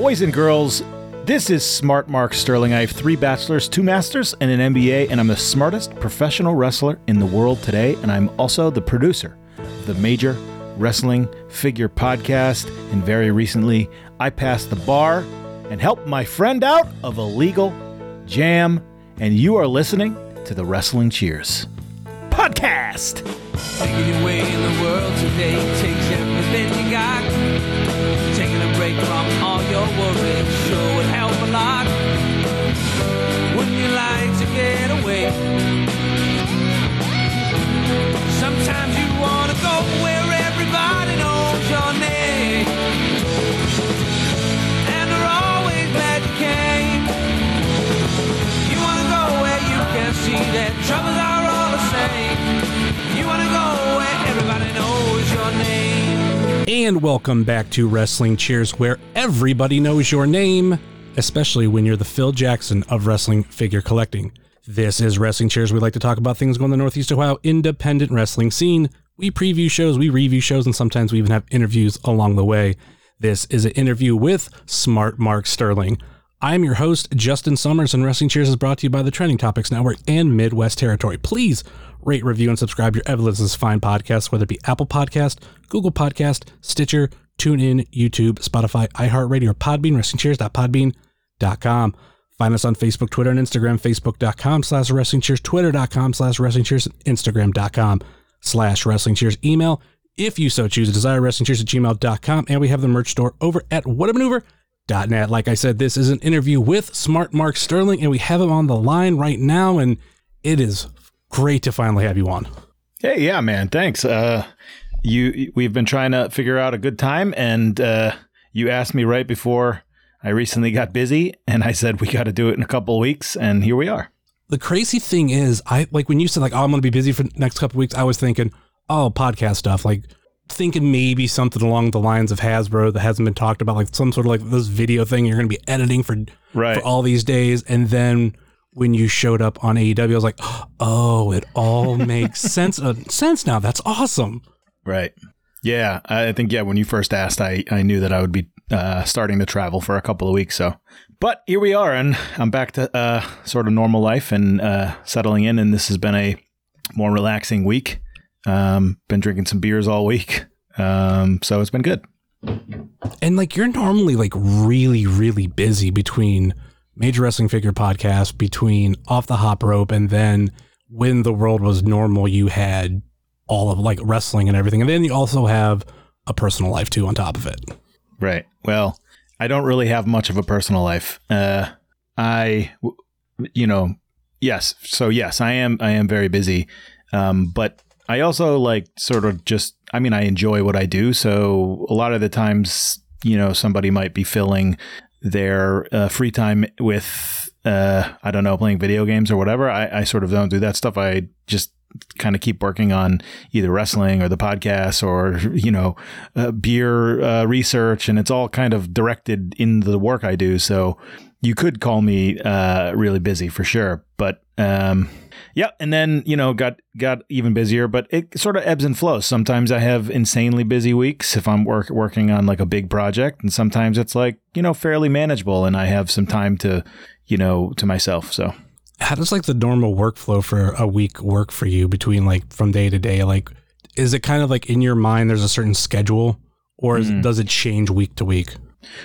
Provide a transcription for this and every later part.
Boys and girls, this is Smart Mark Sterling. I have three bachelors, two masters, and an MBA, and I'm the smartest professional wrestler in the world today. And I'm also the producer of the Major Wrestling Figure Podcast. And very recently, I passed the bar and helped my friend out of a legal jam. And you are listening to the Wrestling Cheers podcast. Break from all your worries sure would help a lot. Wouldn't you like to get away? Sometimes you wanna go where everybody knows your name. And they're always glad you came. You wanna go where you can see that And welcome back to Wrestling Cheers, where everybody knows your name, especially when you're the Phil Jackson of wrestling figure collecting. This is Wrestling Cheers. We like to talk about things going on in the Northeast Ohio independent wrestling scene. We preview shows, we review shows, and sometimes we even have interviews along the way. This is an interview with Smart Mark Sterling. I'm your host, Justin Summers, and Wrestling Cheers is brought to you by the Trending Topics Network and Midwest Territory. Please rate, review, and subscribe your Evidence's Fine podcast, whether it be Apple Podcast, Google Podcast, Stitcher, TuneIn, YouTube, Spotify, iHeartRadio, or Podbean, WrestlingCheers.podbean.com. Find us on Facebook, Twitter, and Instagram, Facebook.com slash Wrestling Cheers, Twitter.com slash Wrestling Cheers, Instagram.com slash Wrestling Cheers. Email, if you so choose, desire Wrestling Cheers at gmail.com. And we have the merch store over at whatamaneuver.net. Like I said, this is an interview with Smart Mark Sterling, and we have him on the line right now, and it is great to finally have you on. Hey, yeah, man. Thanks. Uh, you, we've been trying to figure out a good time, and uh, you asked me right before I recently got busy, and I said we got to do it in a couple of weeks, and here we are. The crazy thing is, I like when you said like, "Oh, I'm going to be busy for the next couple weeks." I was thinking, "Oh, podcast stuff." Like thinking maybe something along the lines of Hasbro that hasn't been talked about, like some sort of like this video thing you're going to be editing for Right. for all these days, and then when you showed up on AEW, I was like, "Oh, it all makes sense uh, sense now. That's awesome." Right. Yeah, I think yeah. When you first asked, I I knew that I would be uh, starting to travel for a couple of weeks. So, but here we are, and I'm back to uh, sort of normal life and uh, settling in. And this has been a more relaxing week. Um, been drinking some beers all week, um, so it's been good. And like you're normally like really, really busy between Major Wrestling Figure Podcast, between Off the Hop Rope, and then when the world was normal, you had all of like wrestling and everything. And then you also have a personal life too on top of it. Right. Well, I don't really have much of a personal life. Uh, I, you know, yes. So yes, I am. I am very busy. Um, but I also like sort of just. I mean, I enjoy what I do. So a lot of the times, you know, somebody might be filling their uh, free time with, uh, I don't know, playing video games or whatever. I, I sort of don't do that stuff. I just kind of keep working on either wrestling or the podcast or you know uh, beer uh, research and it's all kind of directed in the work i do so you could call me uh, really busy for sure but um, yeah and then you know got got even busier but it sort of ebbs and flows sometimes i have insanely busy weeks if i'm work, working on like a big project and sometimes it's like you know fairly manageable and i have some time to you know to myself so How does like the normal workflow for a week work for you between like from day to day? Like, is it kind of like in your mind there's a certain schedule, or is, mm. does it change week to week?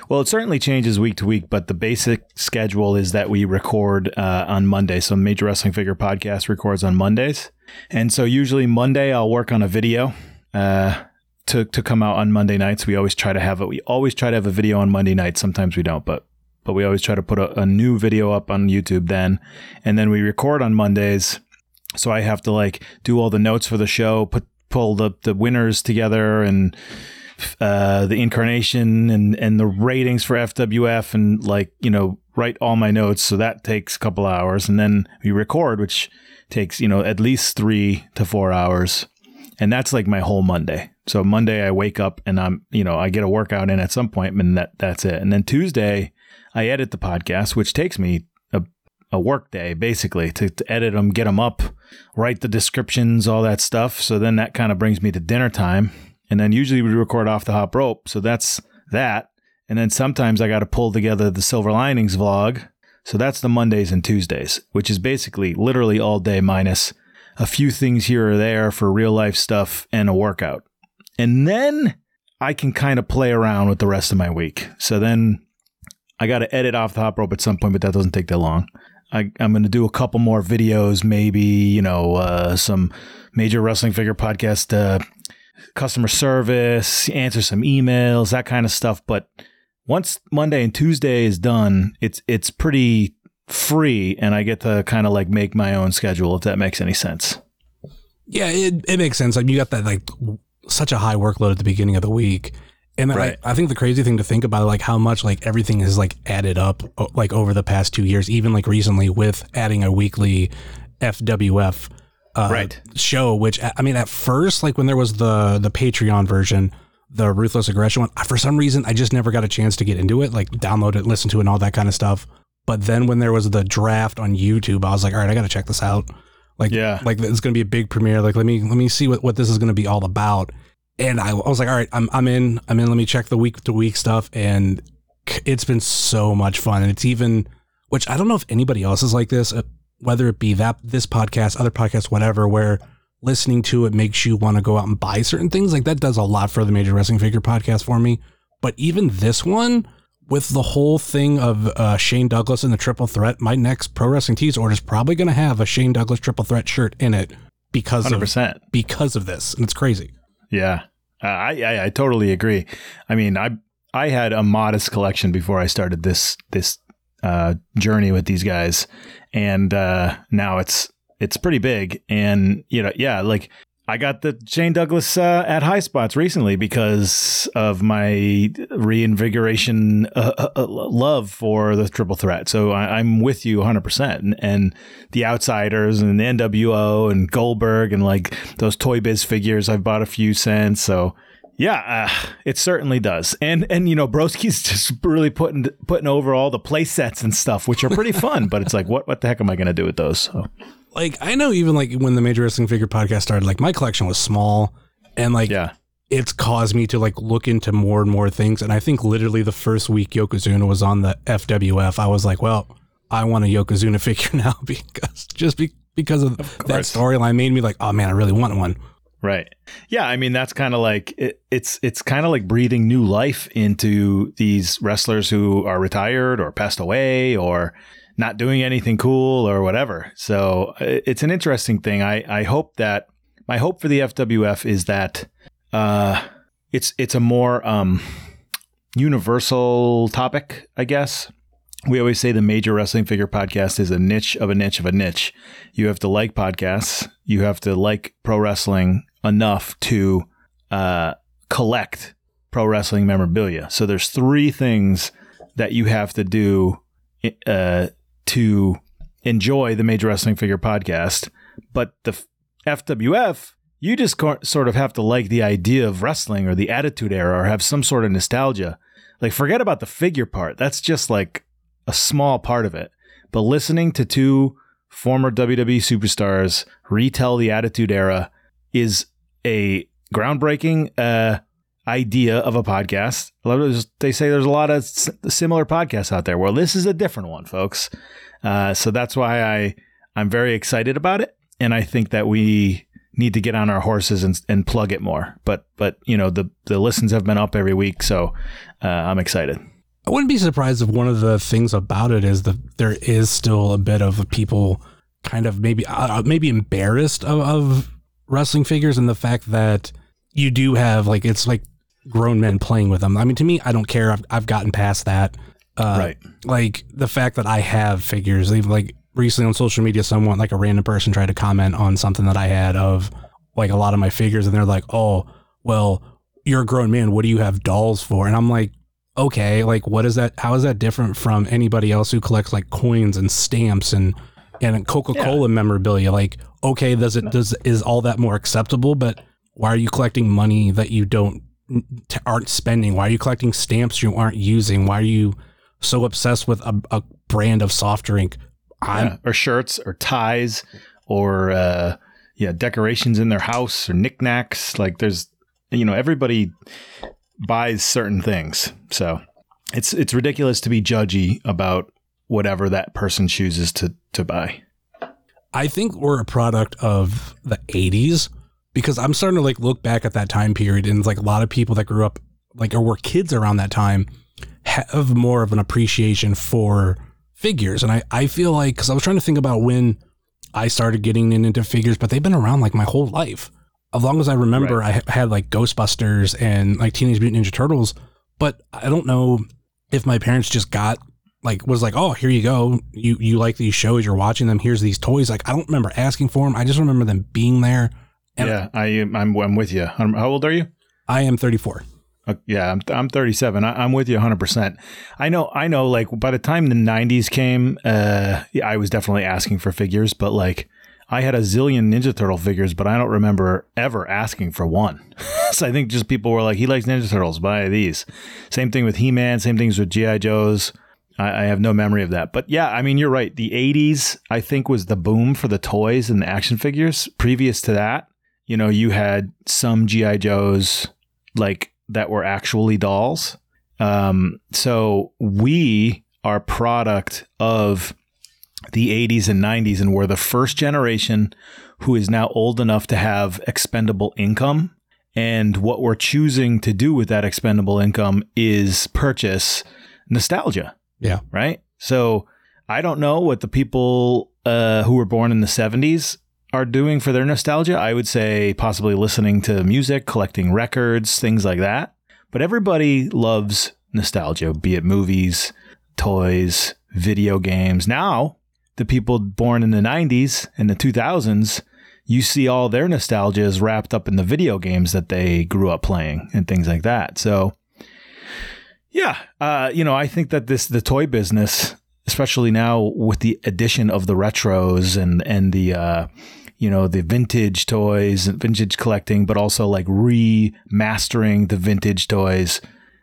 Well, it certainly changes week to week, but the basic schedule is that we record uh, on Monday. So, Major Wrestling Figure Podcast records on Mondays, and so usually Monday I'll work on a video uh, to to come out on Monday nights. We always try to have it. We always try to have a video on Monday nights. Sometimes we don't, but but we always try to put a, a new video up on YouTube then, and then we record on Mondays. So I have to like do all the notes for the show, put pull the the winners together and uh, the incarnation and and the ratings for FWF and like you know write all my notes. So that takes a couple hours, and then we record, which takes you know at least three to four hours, and that's like my whole Monday. So Monday I wake up and I'm you know I get a workout in at some point, and that that's it. And then Tuesday I edit the podcast, which takes me a a work day basically to, to edit them, get them up, write the descriptions, all that stuff. So then that kind of brings me to dinner time. And then usually we record off the hop rope. So that's that. And then sometimes I got to pull together the Silver Linings vlog. So that's the Mondays and Tuesdays, which is basically literally all day minus a few things here or there for real life stuff and a workout. And then I can kind of play around with the rest of my week. So then I got to edit off the hop rope at some point, but that doesn't take that long. I, I'm going to do a couple more videos, maybe, you know, uh, some major wrestling figure podcast, uh, customer service, answer some emails, that kind of stuff. But once Monday and Tuesday is done, it's it's pretty free, and I get to kind of like make my own schedule if that makes any sense. Yeah, it, it makes sense. Like you got that like such a high workload at the beginning of the week. And Right. I, I think the crazy thing to think about, like how much like everything has like added up, like over the past two years, even like recently with adding a weekly FWF uh, Right. show. Which I mean, at first, like when there was the the Patreon version, the Ruthless Aggression one, for some reason, I just never got a chance to get into it, like download it, listen to it, and all that kind of stuff. But then when there was the draft on YouTube, I was like, all right, I got to check this out. Like, Yeah. like it's going to be a big premiere. Like, let me let me see what, what this is going to be all about. And I, I was like, all right, I'm I'm in. I'm in. Let me check the week to week stuff. And it's been so much fun. And it's even, which I don't know if anybody else is like this, uh, whether it be that this podcast, other podcasts, whatever, where listening to it makes you want to go out and buy certain things. Like that does a lot for the Major Wrestling Figure podcast for me. But even this one, with the whole thing of uh, Shane Douglas and the Triple Threat, my next Pro Wrestling Tees order is probably going to have a Shane Douglas Triple Threat shirt in it because Hundred of percent. because of this, and it's crazy. Yeah, uh, I, I I totally agree. I mean, I I had a modest collection before I started this this uh, journey with these guys, and uh, now it's it's pretty big. And you know, yeah, like I got the Shane Douglas uh, at Highspots recently because of my reinvigoration uh, uh, uh, love for the triple threat. So I, I'm with you 100%. And, and the Outsiders and the NWO and Goldberg and like those Toy Biz figures, I've bought a few since. So yeah, uh, it certainly does. And and you know, Broski's just really putting putting over all the play sets and stuff, which are pretty fun. but it's like, what what the heck am I going to do with those? So Like I know even like when the Major Wrestling Figure podcast started, like my collection was small, and like yeah, it's caused me to like look into more and more things. And I think literally the first week Yokozuna was on the FWF, I was like, well, I want a Yokozuna figure now because just be, because of, that storyline made me like, oh man, I really want one. Right. Yeah, I mean that's kind of like it, it's it's kind of like breathing new life into these wrestlers who are retired or passed away or not doing anything cool or whatever. So it's an interesting thing. I I hope that my hope for the FWF is that uh it's it's a more um universal topic, I guess. We always say the major wrestling figure podcast is a niche of a niche of a niche. You have to like podcasts. You have to like pro wrestling enough to uh, collect pro wrestling memorabilia. So there's three things that you have to do uh, to enjoy the Major Wrestling Figure podcast. But the FWF, you just sort of have to like the idea of wrestling or the attitude era or have some sort of nostalgia. Like, forget about the figure part. That's just like a small part of it. But listening to two former WWE superstars retell the Attitude Era is a groundbreaking uh, idea of a podcast. They say there's a lot of similar podcasts out there. Well, this is a different one, folks. Uh, so that's why I I'm very excited about it, and I think that we need to get on our horses and, and plug it more. But but you know the the listens have been up every week, so uh, I'm excited. I wouldn't be surprised if one of the things about it is that there is still a bit of people kind of maybe uh, maybe embarrassed of, of wrestling figures and the fact that you do have like it's like grown men playing with them. I mean, to me, I don't care. I've, I've gotten past that. Uh, Right. Like the fact that I have figures, even like recently on social media, someone like a random person tried to comment on something that I had of like a lot of my figures, and they're like, "Oh, well, you're a grown man. What do you have dolls for?" And I'm like, okay, like what is that? How is that different from anybody else who collects like coins and stamps and and Coca Cola memorabilia? Like, okay, does it does is all that more acceptable? But why are you collecting money that you don't aren't spending? Why are you collecting stamps you aren't using? Why are you so obsessed with a, a brand of soft drink? Yeah, or shirts or ties or uh, yeah decorations in their house or knickknacks. Like there's you know everybody buys certain things. So it's it's ridiculous to be judgy about whatever that person chooses to to buy. I think we're a product of the 80s because I'm starting to like look back at that time period and like a lot of people that grew up like or were kids around that time have more of an appreciation for figures. And I, I feel like, because I was trying to think about when I started getting into figures, but they've been around like my whole life. As long as I remember, Right. I had like Ghostbusters and like Teenage Mutant Ninja Turtles, but I don't know if my parents just got like was like, oh, here you go. You you like these shows, you're watching them. Here's these toys. Like I don't remember asking for them. I just remember them being there. And- yeah, I am. I'm, I'm with you. Um, How old are you? I am 34. Uh, yeah, I'm, I'm 37. I, I'm with you 100%. I know, I know, like, by the time the 90s came, uh, yeah, I was definitely asking for figures, but like, I had a zillion Ninja Turtle figures, but I don't remember ever asking for one. so I think just people were like, he likes Ninja Turtles, buy these. Same thing with He Man, same things with G.I. Joes. I, I have no memory of that. But yeah, I mean, you're right. The 80s, I think, was the boom for the toys and the action figures. Previous to that, you know, you had some G.I. Joes, like, that were actually dolls. Um, so we are product of the 80s and 90s, and we're the first generation who is now old enough to have expendable income. And what we're choosing to do with that expendable income is purchase nostalgia Yeah. right? So I don't know what the people uh, who were born in the 70s are doing for their nostalgia. I would say possibly listening to music, collecting records, things like that. But everybody loves nostalgia, be it movies, toys, video games. Now, the people born in the 90s and the 2000s, you see all their nostalgia is wrapped up in the video games that they grew up playing and things like that. So, yeah, uh, you know, I think that this the toy business, especially now with the addition of the retros and and the uh, you know the vintage toys and vintage collecting, but also like remastering the vintage toys.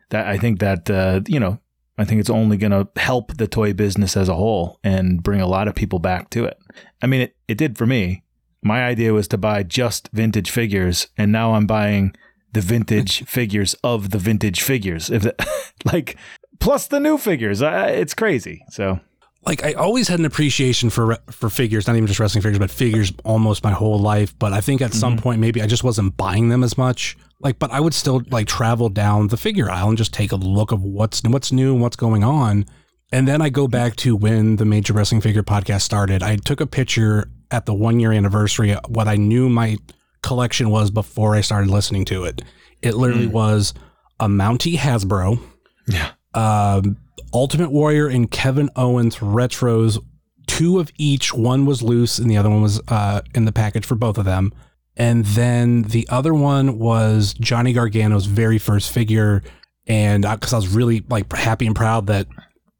That I think that uh, you know, I think it's only going to help the toy business as a whole and bring a lot of people back to it. I mean, it it did for me. My idea was to buy just vintage figures, and now I'm buying the vintage figures of the vintage figures. If it, like plus the new figures, I, it's crazy. So like I always had an appreciation for for figures, not even just wrestling figures, but figures almost my whole life. But I think at some mm-hmm. point maybe I just wasn't buying them as much. Like, but I would still like travel down the figure aisle and just take a look of what's what's new and what's going on. And then I go back to when the Major Wrestling Figure podcast started. I took a picture at the one year anniversary. What I knew my collection was before I started listening to it. It literally was a Mountie Hasbro yeah, um, Ultimate Warrior and Kevin Owens retros, two of each. One was loose, and the other one was uh, in the package for both of them. And then the other one was Johnny Gargano's very first figure, and because I was really like happy and proud that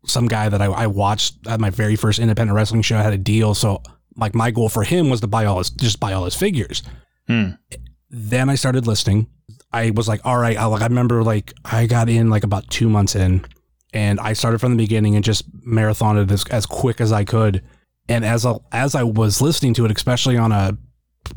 some guy that I, I watched at my very first independent wrestling show had a deal. So like my goal for him was to buy all his just buy all his figures. Hmm. Then I started listening. I was like, all right, I like I remember like I got in like about two months in, and I started from the beginning and just marathoned it as, as quick as I could. And as I, as I was listening to it, especially on a,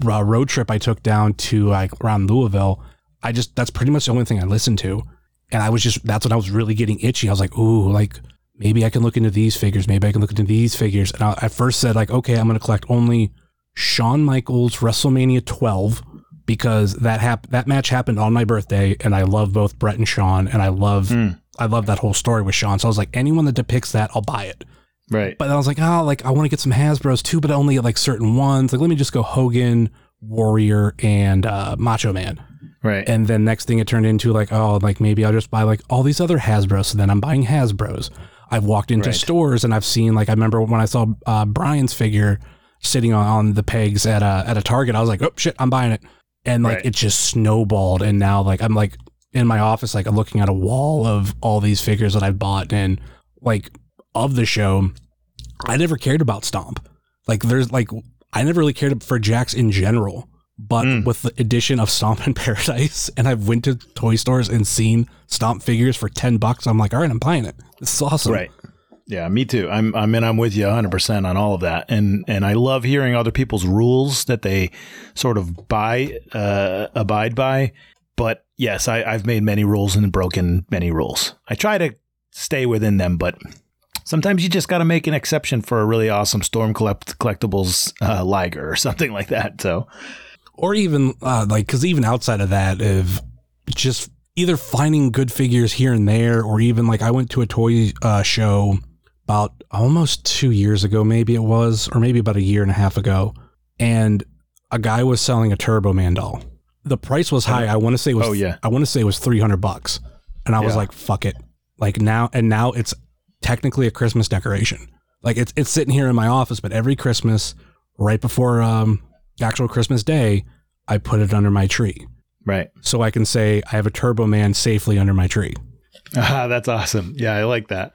a road trip I took down to like around Louisville, I just that's pretty much the only thing I listened to. And I was just that's when I was really getting itchy. I was like, ooh, like maybe I can look into these figures. Maybe I can look into these figures. And I, I first said like, okay, I'm going to collect only Shawn Michaels WrestleMania 12 because that hap- that match happened on my birthday, and I love both Brett and Shawn, and I love I love that whole story with Shawn. So I was like, anyone that depicts that, I'll buy it. right. But I was like, oh, like I want to get some Hasbro's too, but only like certain ones. Like let me just go Hogan, Warrior, and uh, Macho Man. Right. And then next thing it turned into like, oh, like maybe I'll just buy like all these other Hasbro's. So then I'm buying Hasbro's. I've walked into Right. stores and I've seen like I remember when I saw uh, Brian's figure sitting on, on the pegs at a at a Target. I was like, oh shit, I'm buying it. And like Right. it just snowballed. And now like I'm like in my office, like I'm looking at a wall of all these figures that I've bought and like of the show. I never cared about Stomp. Like there's like I never really cared for Jakks in general. But Mm. with the addition of Stomp in Paradise, and I've went to toy stores and seen Stomp figures for ten bucks, I'm like, all right, I'm buying it. This is awesome. Right. Yeah, me too. I'm I mean I'm with you 100% on all of that. And and I love hearing other people's rules that they sort of buy uh abide by. But yes, I I've made many rules and broken many rules. I try to stay within them, but sometimes you just got to make an exception for a really awesome Storm collect- Collectibles uh, Liger or something like that. So, or even uh, like because even outside of that, if just either finding good figures here and there, or even like I went to a toy uh, show about almost two years ago, maybe it was, or maybe about a year and a half ago, and a guy was selling a Turbo Man doll. The price was high. I want to say it was. Oh, yeah. I want to say it was three hundred bucks, and I was like, "Fuck it!" Like now, and now it's technically a Christmas decoration. Like it's it's sitting here in my office, but every Christmas, right before um actual Christmas Day, I put it under my tree right. so I can say I have a Turbo Man safely under my tree. Ah, that's awesome. Yeah, I like that.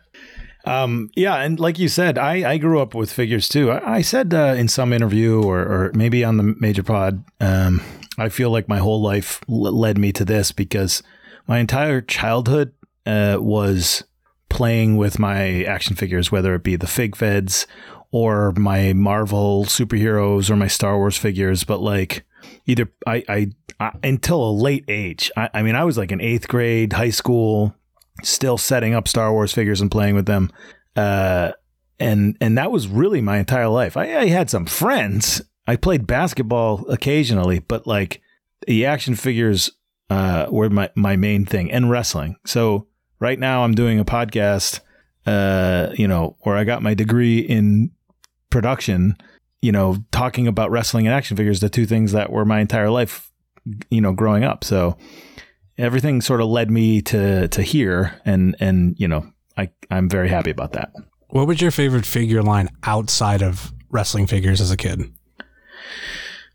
Um, yeah, and like you said, I, I grew up with figures too. I, I said uh, in some interview or, or maybe on the Major Pod, um, I feel like my whole life l- led me to this because my entire childhood uh, was playing with my action figures, whether it be the Fig Feds or my Marvel superheroes or my Star Wars figures. But like either I, I, I until a late age, I, I mean, I was like in eighth grade, high school, still setting up Star Wars figures and playing with them. Uh, and and that was really my entire life. I, I had some friends. I played basketball occasionally, but like the action figures uh, were my my main thing, and wrestling. So right now I'm doing a podcast, uh, you know, where I got my degree in production. You know, talking about wrestling and action figures, the two things that were my entire life, you know, growing up. So everything sort of led me to to here, and and you know, I I'm very happy about that. What was your favorite figure line outside of wrestling figures as a kid?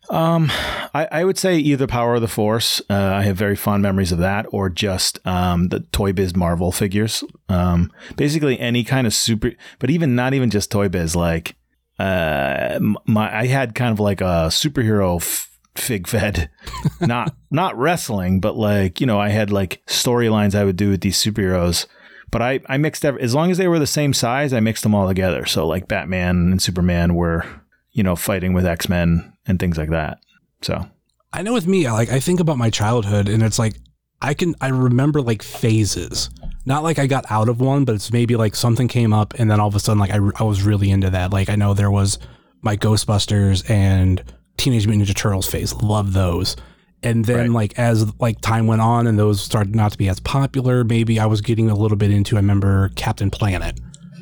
Um, I, I would say either Power of the Force. Uh, I have very fond memories of that, or just um, the Toy Biz Marvel figures. Um, basically any kind of super, but even not even just Toy Biz. Like, uh, my I had kind of like a superhero f- fig fed, not not wrestling, but like you know I had like storylines I would do with these superheroes. But I, I mixed every, as long as they were the same size, I mixed them all together. So like Batman and Superman were, you know, fighting with X Men and things like that. So I know with me, like I think about my childhood, and it's like I can I remember like phases. Not like I got out of one, but it's maybe like something came up, and then all of a sudden, like I, I was really into that. Like I know there was my Ghostbusters and Teenage Mutant Ninja Turtles phase. Love those. And then Right. like as like time went on and those started not to be as popular, maybe I was getting a little bit into. I remember Captain Planet.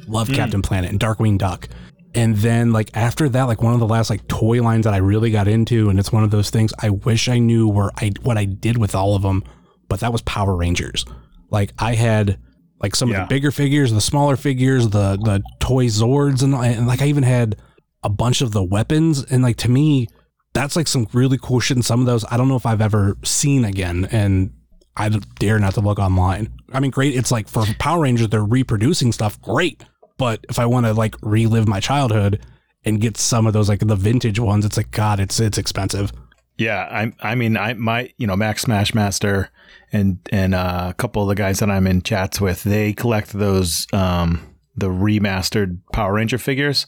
Love hmm. Captain Planet and Darkwing Duck. And then like after that, like one of the last like toy lines that I really got into, and it's one of those things I wish I knew where I what I did with all of them, but that was Power Rangers. Like I had like some of the bigger figures, the smaller figures, the the toy Zords, and, and like I even had a bunch of the weapons. And like to me, that's like some really cool shit. And some of those I don't know if I've ever seen again. And I dare not to look online. I mean, great. It's like for Power Rangers, they're reproducing stuff. Great. But if I want to like relive my childhood and get some of those like the vintage ones, it's like God, it's it's expensive. yeah, I I mean I my you know Max Smashmaster and and uh, a couple of the guys that I'm in chats with, they collect those um the remastered Power Ranger figures.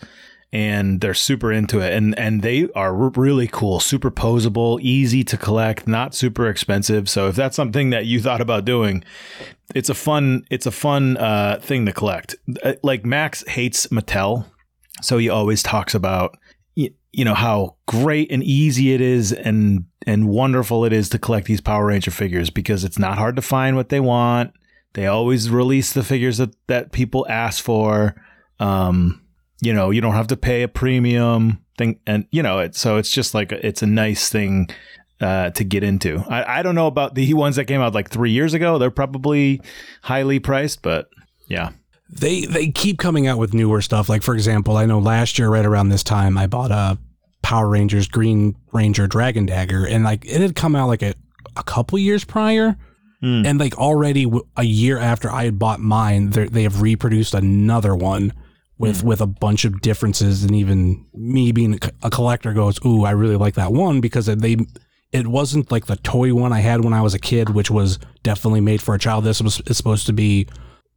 And they're super into it, and and they are really cool, super posable, easy to collect, not super expensive. So if that's something that you thought about doing, it's a fun it's a fun uh, thing to collect. Uh, Like Max hates Mattel, so he always talks about y- you know how great and easy it is and and wonderful it is to collect these Power Ranger figures because it's not hard to find what they want. They always release the figures that that people ask for. Um, you know, you don't have to pay a premium thing, and you know, it, so it's just like it's a nice thing uh, to get into. I, I don't know about the ones that came out like three years ago. They're probably highly priced, but yeah, they they keep coming out with newer stuff. Like for example, I know last year right around this time I bought a Power Rangers Green Ranger Dragon Dagger, and like it had come out like a, a couple years prior, Hmm. and like already a year after I had bought mine, they have reproduced another one with with a bunch of differences, and even me being a collector goes, "Ooh, I really like that one because they." It wasn't like the toy one I had when I was a kid, which was definitely made for a child. This was is supposed to be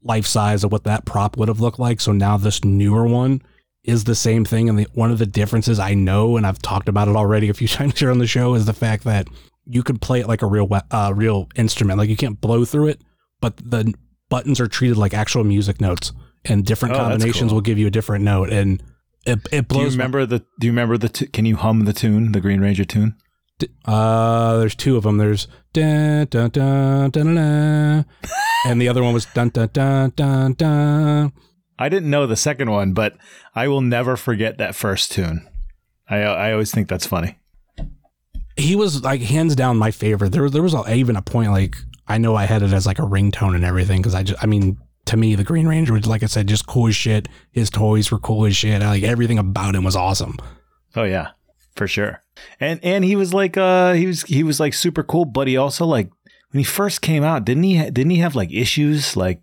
life size of what that prop would have looked like. So now this newer one is the same thing. And the, one of the differences I know, and I've talked about it already a few times here on the show, is the fact that you can play it like a real uh, real instrument. Like you can't blow through it, but the buttons are treated like actual music notes, and different Oh, combinations cool. will give you a different note, and it it blows. Do you remember the? Do you remember the? T- can you hum the tune, the Green Ranger tune? Uh, there's two of them. There's dun dun dun dun dun, dun and the other one was dun dun dun dun dun. I didn't know the second one, but I will never forget that first tune. I I always think that's funny. He was like hands down my favorite. There there was a, even a point like I know I had it as like a ringtone and everything because I just I mean to me the Green Ranger was like I said just cool as shit. His toys were cool as shit. Like everything about him was awesome. Oh yeah, for sure. And and he was like uh he was he was like super cool, but he also like when he first came out, didn't he didn't he have like issues like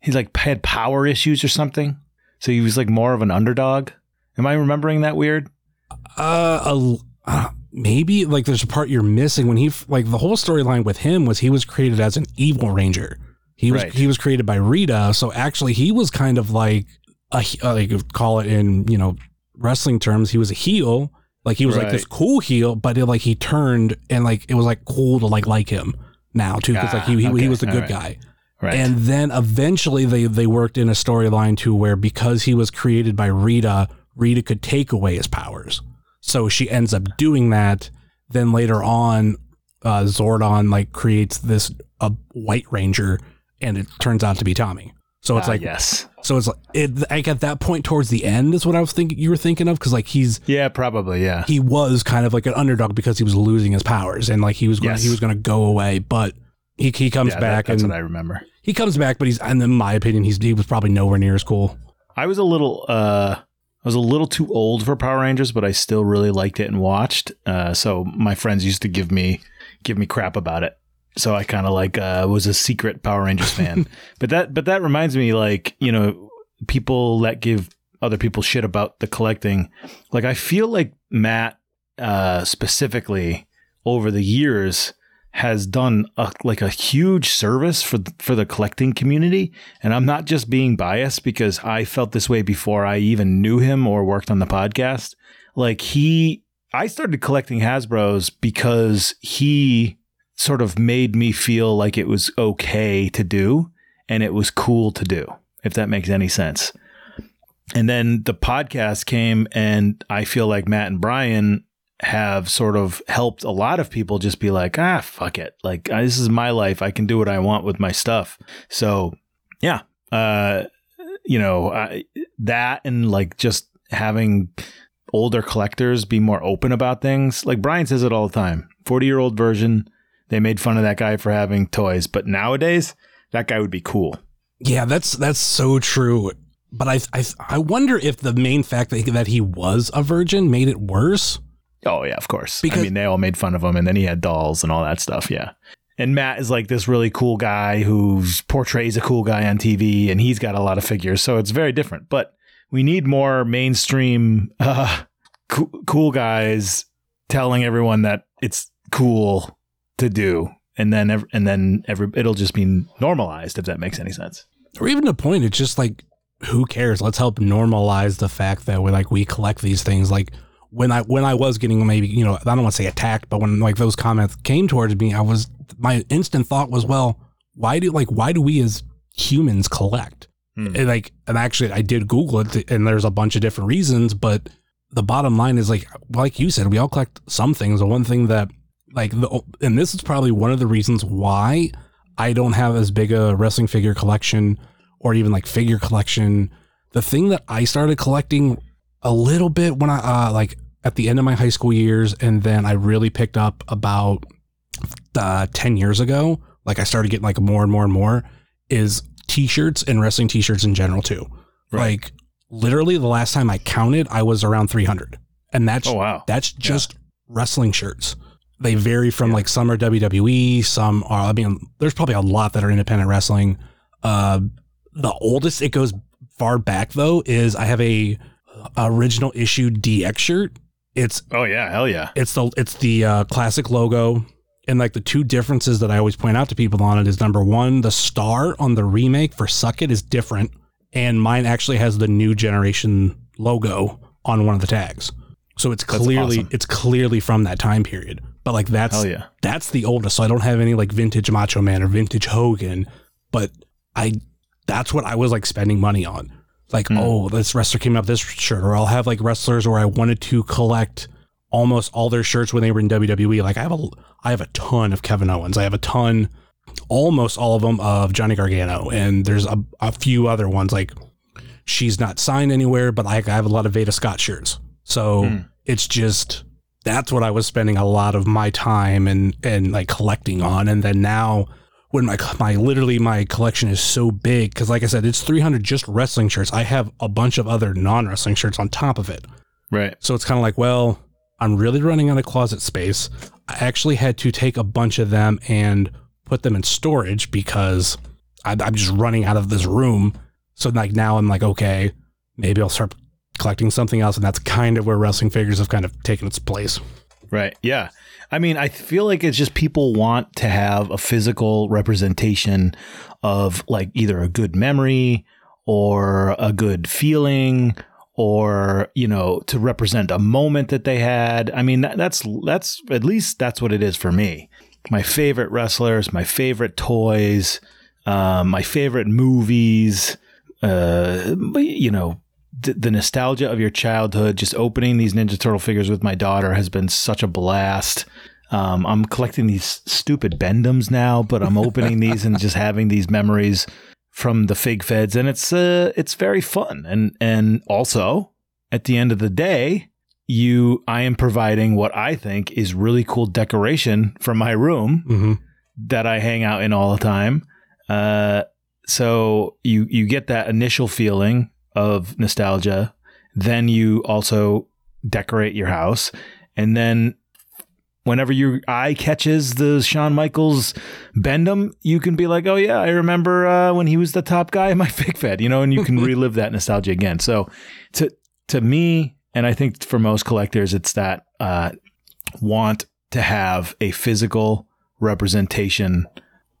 he like had power issues or something? So he was like more of an underdog. Am I remembering that weird? Uh, uh, maybe like there's a part you're missing when he like the whole storyline with him was he was created as an evil ranger. He was Right. he was created by Rita, so actually he was kind of like a uh, like call it in you know wrestling terms. He was a heel, like he was like this cool heel, but it, like he turned and like it was like cool to like like him now too because like he he, Ah, he was the All good right. guy. Right. And then eventually they they worked in a storyline to where because he was created by Rita, Rita could take away his powers. So she ends up doing that. Then later on, uh, Zordon like creates this a White Ranger, and it turns out to be Tommy. So it's Ah, like yes. so it's like it like at that point towards the end is what I was thinking you were thinking of because like he's Yeah, probably. Yeah. he was kind of like an underdog because he was losing his powers and like he was going Yes. he was going to go away, but he he comes yeah, that- back that's and what I remember. he comes back, but he's, and in my opinion, he's he was probably nowhere near as cool. I was a little uh I was a little too old for Power Rangers, but I still really liked it and watched. Uh so my friends used to give me give me crap about it. So I kind of like uh was a secret Power Rangers fan. but that but that reminds me like, you know, people that give other people shit about the collecting. Like I feel like Matt uh specifically over the years has done a, like a huge service for for the collecting community and I'm not just being biased because I felt this way before I even knew him or worked on the podcast. Like he, I started collecting Hasbro's because he sort of made me feel like it was okay to do and it was cool to do, if that makes any sense. And then the podcast came and I feel like Matt and Brian have sort of helped a lot of people just be like, ah, fuck it. Like, this is my life. I can do what I want with my stuff. So, yeah. Uh, you know, I, that and like just having older collectors be more open about things. Like Brian says it all the time 40 year old version, they made fun of that guy for having toys. But nowadays, that guy would be cool. Yeah, that's that's so true. But I I I wonder if the main fact that he, that he was a virgin made it worse. Oh yeah, of course. Because- I mean, they all made fun of him, and then he had dolls and all that stuff. Yeah. And Matt is like this really cool guy who portrays a cool guy on TV, and he's got a lot of figures, so it's very different. But we need more mainstream uh, co- cool guys telling everyone that it's cool to do, and then ev- and then every it'll just be normalized if that makes any sense. Or even the point, it's just like who cares? Let's help normalize the fact that we like we collect these things. Like when I when I was getting maybe you know I don't want to say attacked, but when like those comments came towards me, I was my instant thought was, well, why do like why do we as humans collect? Hmm. And like and actually I did Google it, and there's a bunch of different reasons, but the bottom line is like like you said, we all collect some things. The one thing that like the and this is probably one of the reasons why I don't have as big a wrestling figure collection or even like figure collection. The thing that I started collecting a little bit when I uh, like at the end of my high school years, and then I really picked up about uh, ten years ago. Like I started getting like more and more and more is t-shirts and wrestling t-shirts in general too. Right. Like literally the last time I counted, I was around three hundred, and that's Oh wow. that's just wrestling shirts. They vary from like some are WWE, some are. I mean, there's probably a lot that are independent wrestling. Uh, the oldest it goes far back though is I have a original issue DX shirt. It's Oh yeah, hell yeah. it's the it's the uh, classic logo, and like the two differences that I always point out to people on it is number one, the star on the remake for Suck It is different, and mine actually has the new generation logo on one of the tags. So it's clearly awesome. it's clearly from that time period. But like that's yeah. that's the oldest. So I don't have any like vintage Macho Man or vintage Hogan. But I that's what I was like spending money on. Like, hmm. oh, this wrestler came up this shirt, or I'll have like wrestlers where I wanted to collect almost all their shirts when they were in WWE. Like I have a I have a ton of Kevin Owens. I have a ton, almost all of them of Johnny Gargano, and there's a, a few other ones like she's not signed anywhere, but like I have a lot of Veda Scott shirts. So hmm. it's just that's what I was spending a lot of my time and and like collecting on, and then now when my my literally my collection is so big because like I said, it's 300 just wrestling shirts. I have a bunch of other non wrestling shirts on top of it. Right. So it's kind of like, well, I'm really running out of closet space. I actually had to take a bunch of them and put them in storage because I, I'm just running out of this room. So like now I'm like, okay, maybe I'll start collecting something else, and that's kind of where wrestling figures have kind of taken its place. Right. Yeah. I mean, I feel like it's just people want to have a physical representation of like either a good memory or a good feeling or, you know, to represent a moment that they had. I mean, that, that's that's at least that's what it is for me. My favorite wrestlers, my favorite toys, um, my favorite movies, uh, you know, the, the nostalgia of your childhood, just opening these Ninja Turtle figures with my daughter has been such a blast. Um, I'm collecting these stupid Bend-Ems now, but I'm opening these and just having these memories from the Fig Feds, and it's uh, it's very fun. And and also at the end of the day, you I am providing what I think is really cool decoration for my room Mm-hmm. that I hang out in all the time. Uh, so you you get that initial feeling of nostalgia, then you also decorate your house, and then whenever your eye catches the Shawn Michaels Bend-Em, you can be like, oh yeah, I remember uh, when he was the top guy in my Fig Fed, you know, and you can relive that nostalgia again. So to to me, and I think for most collectors, it's that uh, want to have a physical representation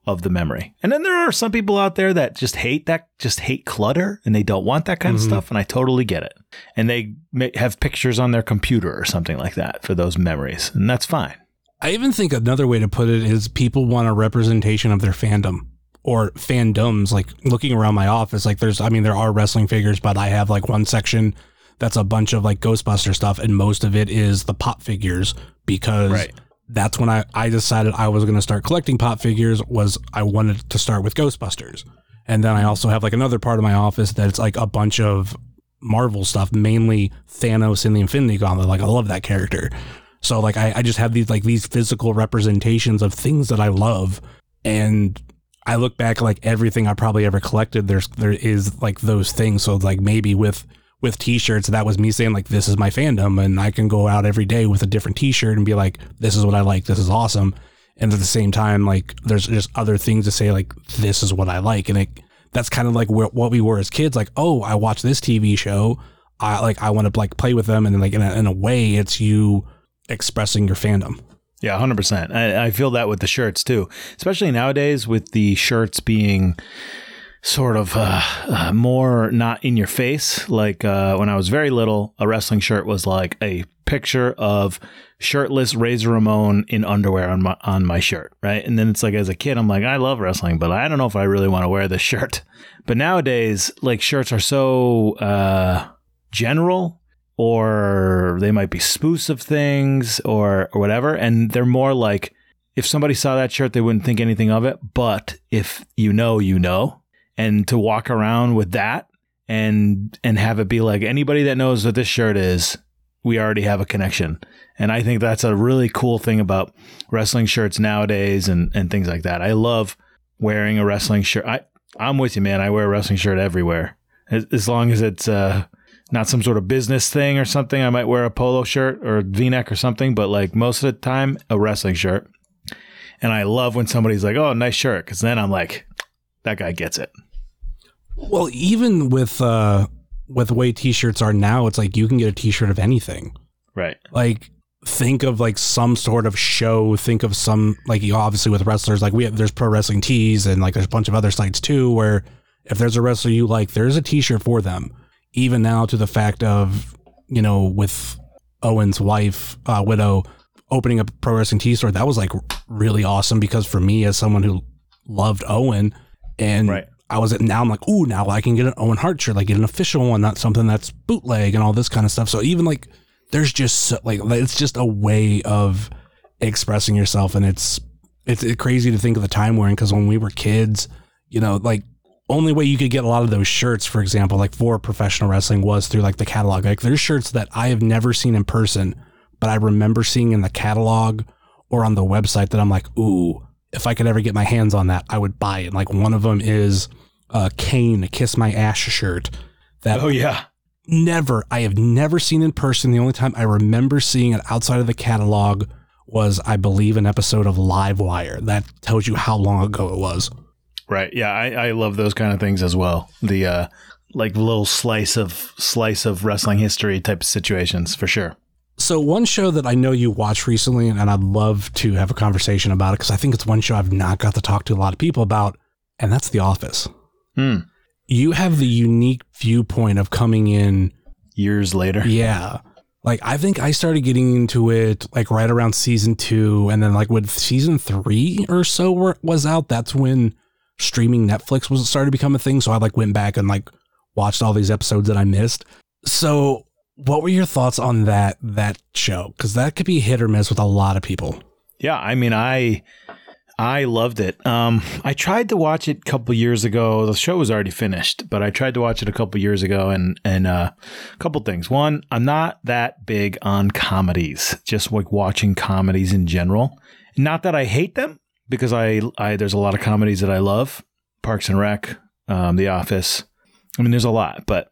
of the memory. And then there are some people out there that just hate that, just hate clutter and they don't want that kind of mm-hmm. stuff. And I totally get it. And they may have pictures on their computer or something like that for those memories. And that's fine. I even think another way to put it is people want a representation of their fandom or fandoms. Like looking around my office, like there's, I mean, there are wrestling figures, but I have like one section that's a bunch of like Ghostbuster stuff, and most of it is the pop figures because Right. That's when I, I decided I was going to start collecting pop figures was I wanted to start with Ghostbusters. And then I also have like another part of my office that's like a bunch of Marvel stuff, mainly Thanos in the Infinity Gauntlet. Like I love that character. So like I, I just have these like these physical representations of things that I love. And I look back like everything I probably ever collected, there's there is like those things. So like maybe with with t-shirts, that was me saying like this is my fandom and I can go out every day with a different t-shirt and be like, this is what I like, this is awesome. And at the same time, like there's just other things to say like this is what I like. And it that's kind of like what we were as kids, like, oh, I watch this TV show. I like I want to like play with them and like in a, in a way it's you expressing your fandom. Yeah, 100%. I, I feel that with the shirts too, especially nowadays with the shirts being sort of uh, uh, more not in your face. Like uh, when I was very little, a wrestling shirt was like a picture of shirtless Razor Ramon in underwear on my on my shirt, right? And then it's like as a kid, I'm like, I love wrestling, but I don't know if I really want to wear this shirt. But nowadays, like shirts are so uh, general or they might be spoofs of things or, or whatever. And they're more like if somebody saw that shirt, they wouldn't think anything of it. But if you know, you know. And to walk around with that and and have it be like anybody that knows what this shirt is, we already have a connection. And I think that's a really cool thing about wrestling shirts nowadays and, and things like that. I love wearing a wrestling shirt. I, I'm with you, man. I wear a wrestling shirt everywhere. As, as long as it's uh, not some sort of business thing or something. I might wear a polo shirt or v neck or something, but like most of the time, a wrestling shirt. And I love when somebody's like, "Oh, nice shirt," because then I'm like, "That guy gets it." Well, even with uh with the way t-shirts are now, it's like you can get a t-shirt of anything. Right. Like think of like some sort of show, think of some like you obviously with wrestlers like we have there's pro wrestling tees and like there's a bunch of other sites too where if there's a wrestler you like, there's a t-shirt for them. Even now to the fact of, you know, with Owen's wife, uh, widow opening up a pro wrestling tee store, that was like really awesome because for me as someone who loved Owen and Right. I was at now I'm like, ooh, now I can get an Owen Hart shirt, like get an official one, not something that's bootleg and all this kind of stuff. So even like there's just so, like it's just a way of expressing yourself, and it's it's crazy to think of the time we're in because when we were kids, you know, like only way you could get a lot of those shirts, for example, like for professional wrestling was through like the catalog. Like there's shirts that I have never seen in person, but I remember seeing in the catalog or on the website that I'm like, ooh, if I could ever get my hands on that, I would buy it. Like one of them is uh, Kane, a Kiss My Ash shirt. That Oh yeah. never, I have never seen in person. The only time I remember seeing it outside of the catalog was, I believe, an episode of Live Wire. That tells you how long ago it was. Right. Yeah, I, I love those kind of things as well. The uh like little slice of slice of wrestling history type of situations for sure. So one show that I know you watched recently, and I'd love to have a conversation about it because I think it's one show I've not got to talk to a lot of people about, and that's The Office. Hmm. You have the unique viewpoint of coming in, Years later. yeah. Like I think I started getting into it like right around season two, and then like with season three or so were- was out, that's when streaming Netflix was started to become a thing. So I like went back and like watched all these episodes that I missed. So what were your thoughts on that that show? Because that could be hit or miss with a lot of people. Yeah, I mean, I I loved it. Um, I tried to watch it a couple years ago. The show was already finished, but I tried to watch it a couple years ago, and and uh, a couple things. One, I'm not that big on comedies, just like watching comedies in general. Not that I hate them, because I I there's a lot of comedies that I love, Parks and Rec, um, The Office. I mean, there's a lot, but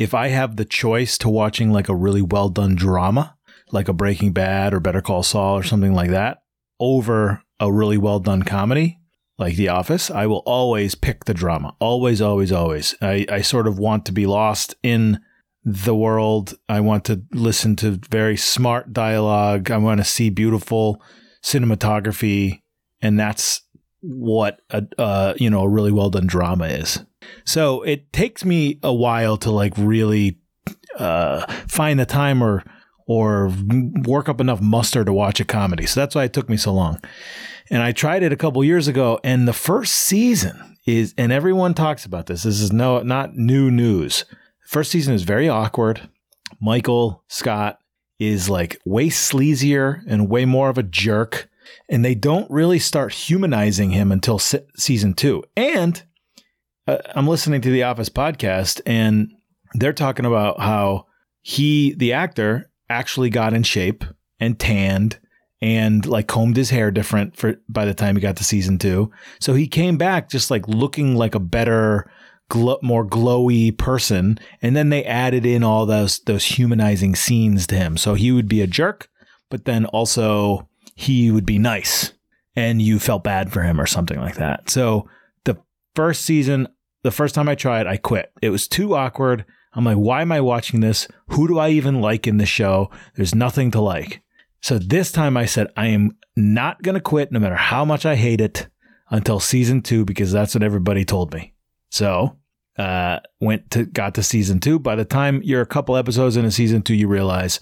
if I have the choice to watching like a really well done drama, like a Breaking Bad or Better Call Saul or something like that, over a really well done comedy like The Office, I will always pick the drama. Always, always, always. I, I sort of want to be lost in the world. I want to listen to very smart dialogue. I want to see beautiful cinematography, and that's what a uh, you know a really well done drama is. So it takes me a while to like really uh, find the time or or work up enough muster to watch a comedy. So that's why it took me so long. And I tried it a couple years ago, and the first season is, and everyone talks about this. This is no not new news. First season is very awkward. Michael Scott is like way sleazier and way more of a jerk, and they don't really start humanizing him until se- season two. And Uh, I'm listening to the Office podcast, and they're talking about how he, the actor, actually got in shape and tanned and like combed his hair different for by the time he got to season two. So he came back just like looking like a better, more glowy person. And then they added in all those those humanizing scenes to him. So he would be a jerk, but then also he would be nice, and you felt bad for him or something like that. So first season, the first time I tried, I quit. It was too awkward. I'm like, why am I watching this? Who do I even like in the show? There's nothing to like. So this time I said, I am not going to quit no matter how much I hate it until season two because that's what everybody told me. So, uh, went to, got to season two. By the time you're a couple episodes into season two, you realize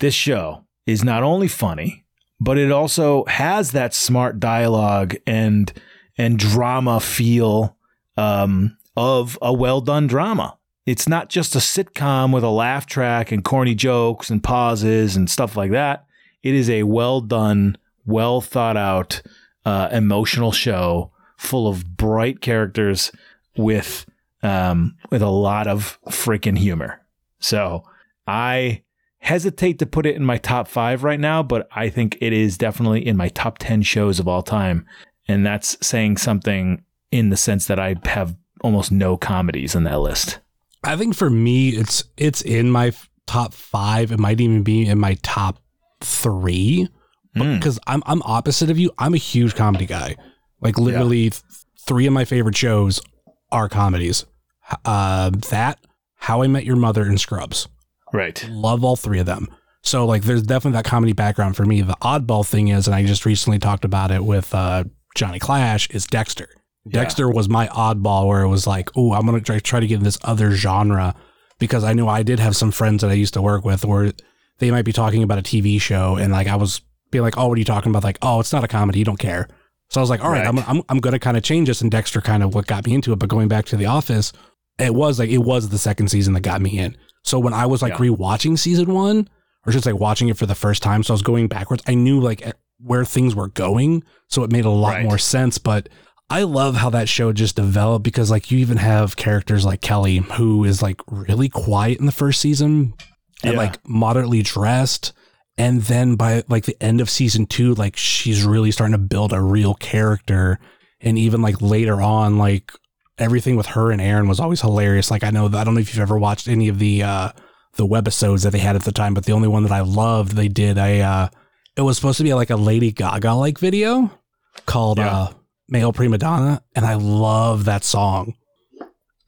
this show is not only funny, but it also has that smart dialogue and, and drama feel, um, of a well done drama. It's not just a sitcom with a laugh track and corny jokes and pauses and stuff like that. It is a well done, well thought out, uh, emotional show full of bright characters with um, with a lot of freaking humor. So I hesitate to put it in my top five right now, but I think it is definitely in my top ten shows of all time, and that's saying something in the sense that I have almost no comedies in that list. I think for me, it's it's in my top five. It might even be in my top three Mm. because I'm I'm opposite of you. I'm a huge comedy guy. Like literally, th- three of my favorite shows are comedies. Uh, that, How I Met Your Mother, and Scrubs. Right. Love all three of them. So like, there's definitely that comedy background for me. The oddball thing is, and I just recently talked about it with uh, Johnny Clash, is Dexter. Yeah. Dexter was my oddball where it was like, oh, I'm gonna try, try to get in this other genre because I knew I did have some friends that I used to work with where they might be talking about a TV show and like I was being like, oh, what are you talking about? Like, oh, it's not a comedy, you don't care. So I was like, all right, Right. I'm, I'm, I'm going to kind of change this. And Dexter kind of what got me into it. But going back to The Office, it was like, it was the second season that got me in. So when I was like Yeah. rewatching season one, or just like watching it for the first time, so I was going backwards, I knew like where things were going. So it made a lot Right. more sense. But I love how that show just developed because like you even have characters like Kelly, who is like really quiet in the first season and Yeah. like moderately dressed. And then by like the end of season two, like she's really starting to build a real character. And even like later on, like everything with her and Erin was always hilarious. Like I know I don't know if you've ever watched any of the uh the webisodes that they had at the time, but the only one that I loved, they did a uh it was supposed to be like a Lady Gaga like video called Yeah. uh Male Prima Donna, and I love that song.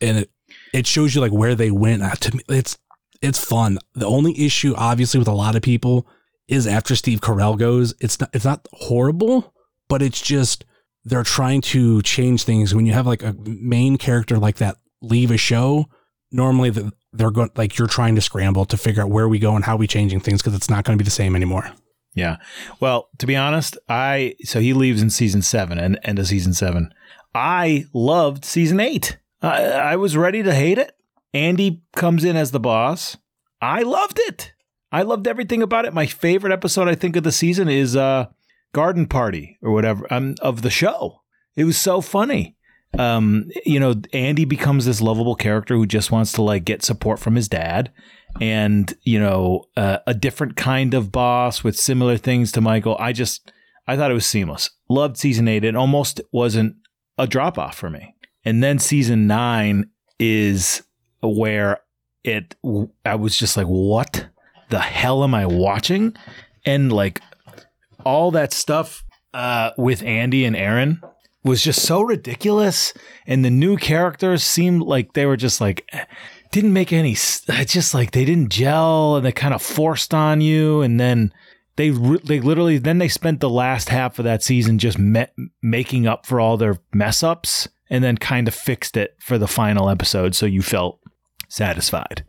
And it it shows you like where they went. Uh, to me, it's it's fun. The only issue, obviously, with a lot of people is after Steve Carell goes, it's not it's not horrible, but it's just they're trying to change things. When you have like a main character like that leave a show, normally the, they're going like you're trying to scramble to figure out where we go and how we changing things because it's not going to be the same anymore. Yeah. Well, to be honest, I so he leaves in season seven and end of season seven. I loved season eight. I, I was ready to hate it. Andy comes in as the boss. I loved it. I loved everything about it. My favorite episode, I think, of the season is uh, Garden Party or whatever um, of the show. It was so funny. Um, you know, Andy becomes this lovable character who just wants to like get support from his dad and you know uh, a different kind of boss with similar things to Michael. I just I thought it was seamless. Loved season eight. It almost wasn't a drop off for me. And then season nine is where it I was just like, what the hell am I watching? And like all that stuff uh, with Andy and Erin was just so ridiculous, and the new characters seemed like they were just like didn't make any. It's just like they didn't gel, and they kind of forced on you, and then they they literally then they spent the last half of that season just me- making up for all their mess ups, and then kind of fixed it for the final episode, so you felt satisfied.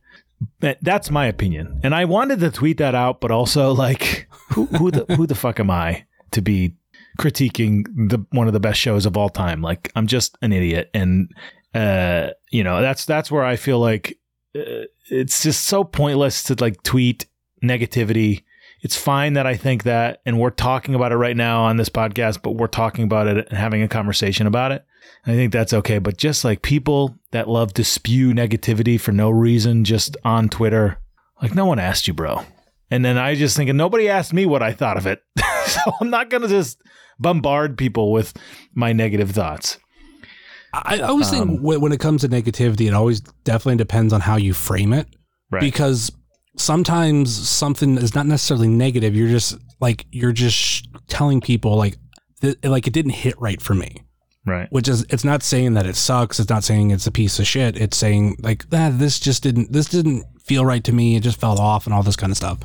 That's my opinion, and I wanted to tweet that out, but also like, who who the who the fuck am I to be critiquing the one of the best shows of all time? Like, I'm just an idiot, and uh, you know that's that's where I feel like uh, it's just so pointless to like tweet negativity. It's fine that I think that, and we're talking about it right now on this podcast, but we're talking about it and having a conversation about it. I think that's okay. But just like people that love to spew negativity for no reason, just on Twitter, like no one asked you, bro. And then I just thinking nobody asked me what I thought of it, so I'm not gonna just bombard people with my negative thoughts. I, I always Um, think when, when it comes to negativity, it always definitely depends on how you frame it. Right. Because sometimes something is not necessarily negative. You're just like you're just telling people like th- like it didn't hit right for me. Right. Which is it's not saying that it sucks. It's not saying it's a piece of shit. It's saying like ah, this just didn't this didn't feel right to me. It just fell off and all this kind of stuff.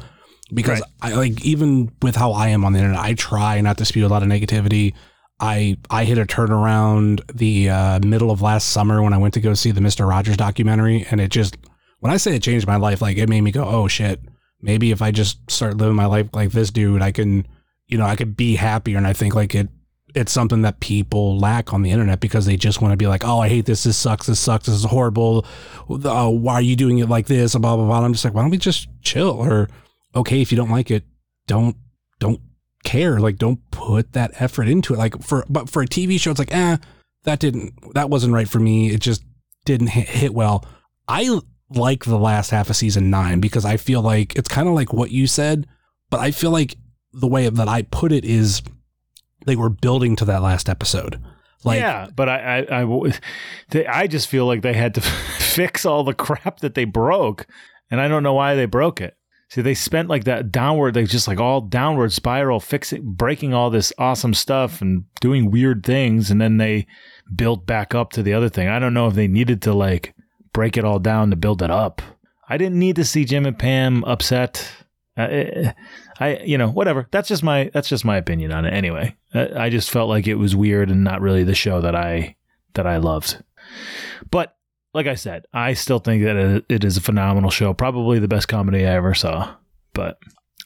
Because I like even with how I am on the internet, I try not to spew a lot of negativity. I I hit a turnaround the uh, middle of last summer when I went to go see the Mister Rogers documentary, and it just when I say it changed my life, like it made me go, oh shit, maybe if I just start living my life like this dude, I can, you know, I could be happier. And I think like it it's something that people lack on the internet because they just want to be like, oh, I hate this. This sucks. This sucks. This is horrible. Uh, why are you doing it like this? Blah blah blah. I'm just like, why don't we just chill? Or okay, if you don't like it, don't don't care. Like, don't put that effort into it. Like for but for a TV show, it's like, eh, that didn't that wasn't right for me. It just didn't hit, hit well. I like the last half of season nine because I feel like it's kind of like what you said, but I feel like the way that I put it is they were building to that last episode. Like, yeah, but I they, I just feel like they had to fix all the crap that they broke, and I don't know why they broke it. See, they spent like that downward, they just like all downward spiral, fixing, breaking all this awesome stuff and doing weird things, and then they built back up to the other thing. I don't know if they needed to like break it all down to build it up. I didn't need to see Jim and Pam upset. I, eh, I, you know, whatever. That's just my that's just my opinion on it. Anyway, I I just felt like it was weird and not really the show that I that I loved. But like I said, I still think that it, is a phenomenal show. Probably the best comedy I ever saw. But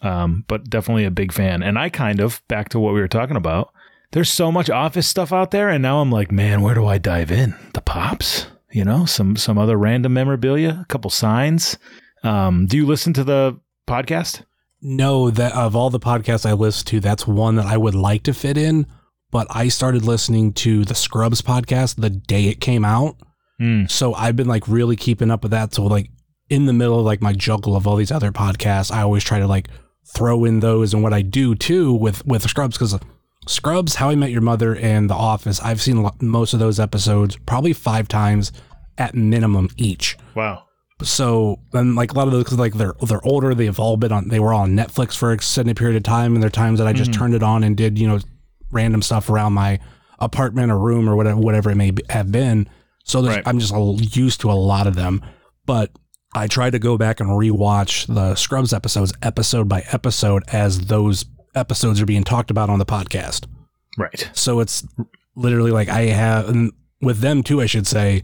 um, but definitely a big fan. And I kind of back to what we were talking about. there's so much office stuff out there and now I'm like, man, where do I dive in? The pops, you know, some some other random memorabilia, a couple signs. Um, do you listen to the podcast? No, that of all the podcasts I listen to, that's one that I would like to fit in. But I started listening to the Scrubs podcast the day it came out. Mm. So I've been like really keeping up with that. So like in the middle of like my juggle of all these other podcasts, I always try to like throw in those and what I do too with with Scrubs because Scrubs, How I Met Your Mother, and The Office. I've seen most of those episodes probably five times at minimum each. Wow. So and like a lot of those, like they're they're older, they've all been on. They were all on Netflix for an extended period of time, and there are times that I just turned it on and did you know random stuff around my apartment or room or whatever whatever it may be, have been. So Right. I'm just used to a lot of them, but I try to go back and rewatch the Scrubs episodes episode by episode as those episodes are being talked about on the podcast. Right. So it's literally like I have, and with them too, I should say,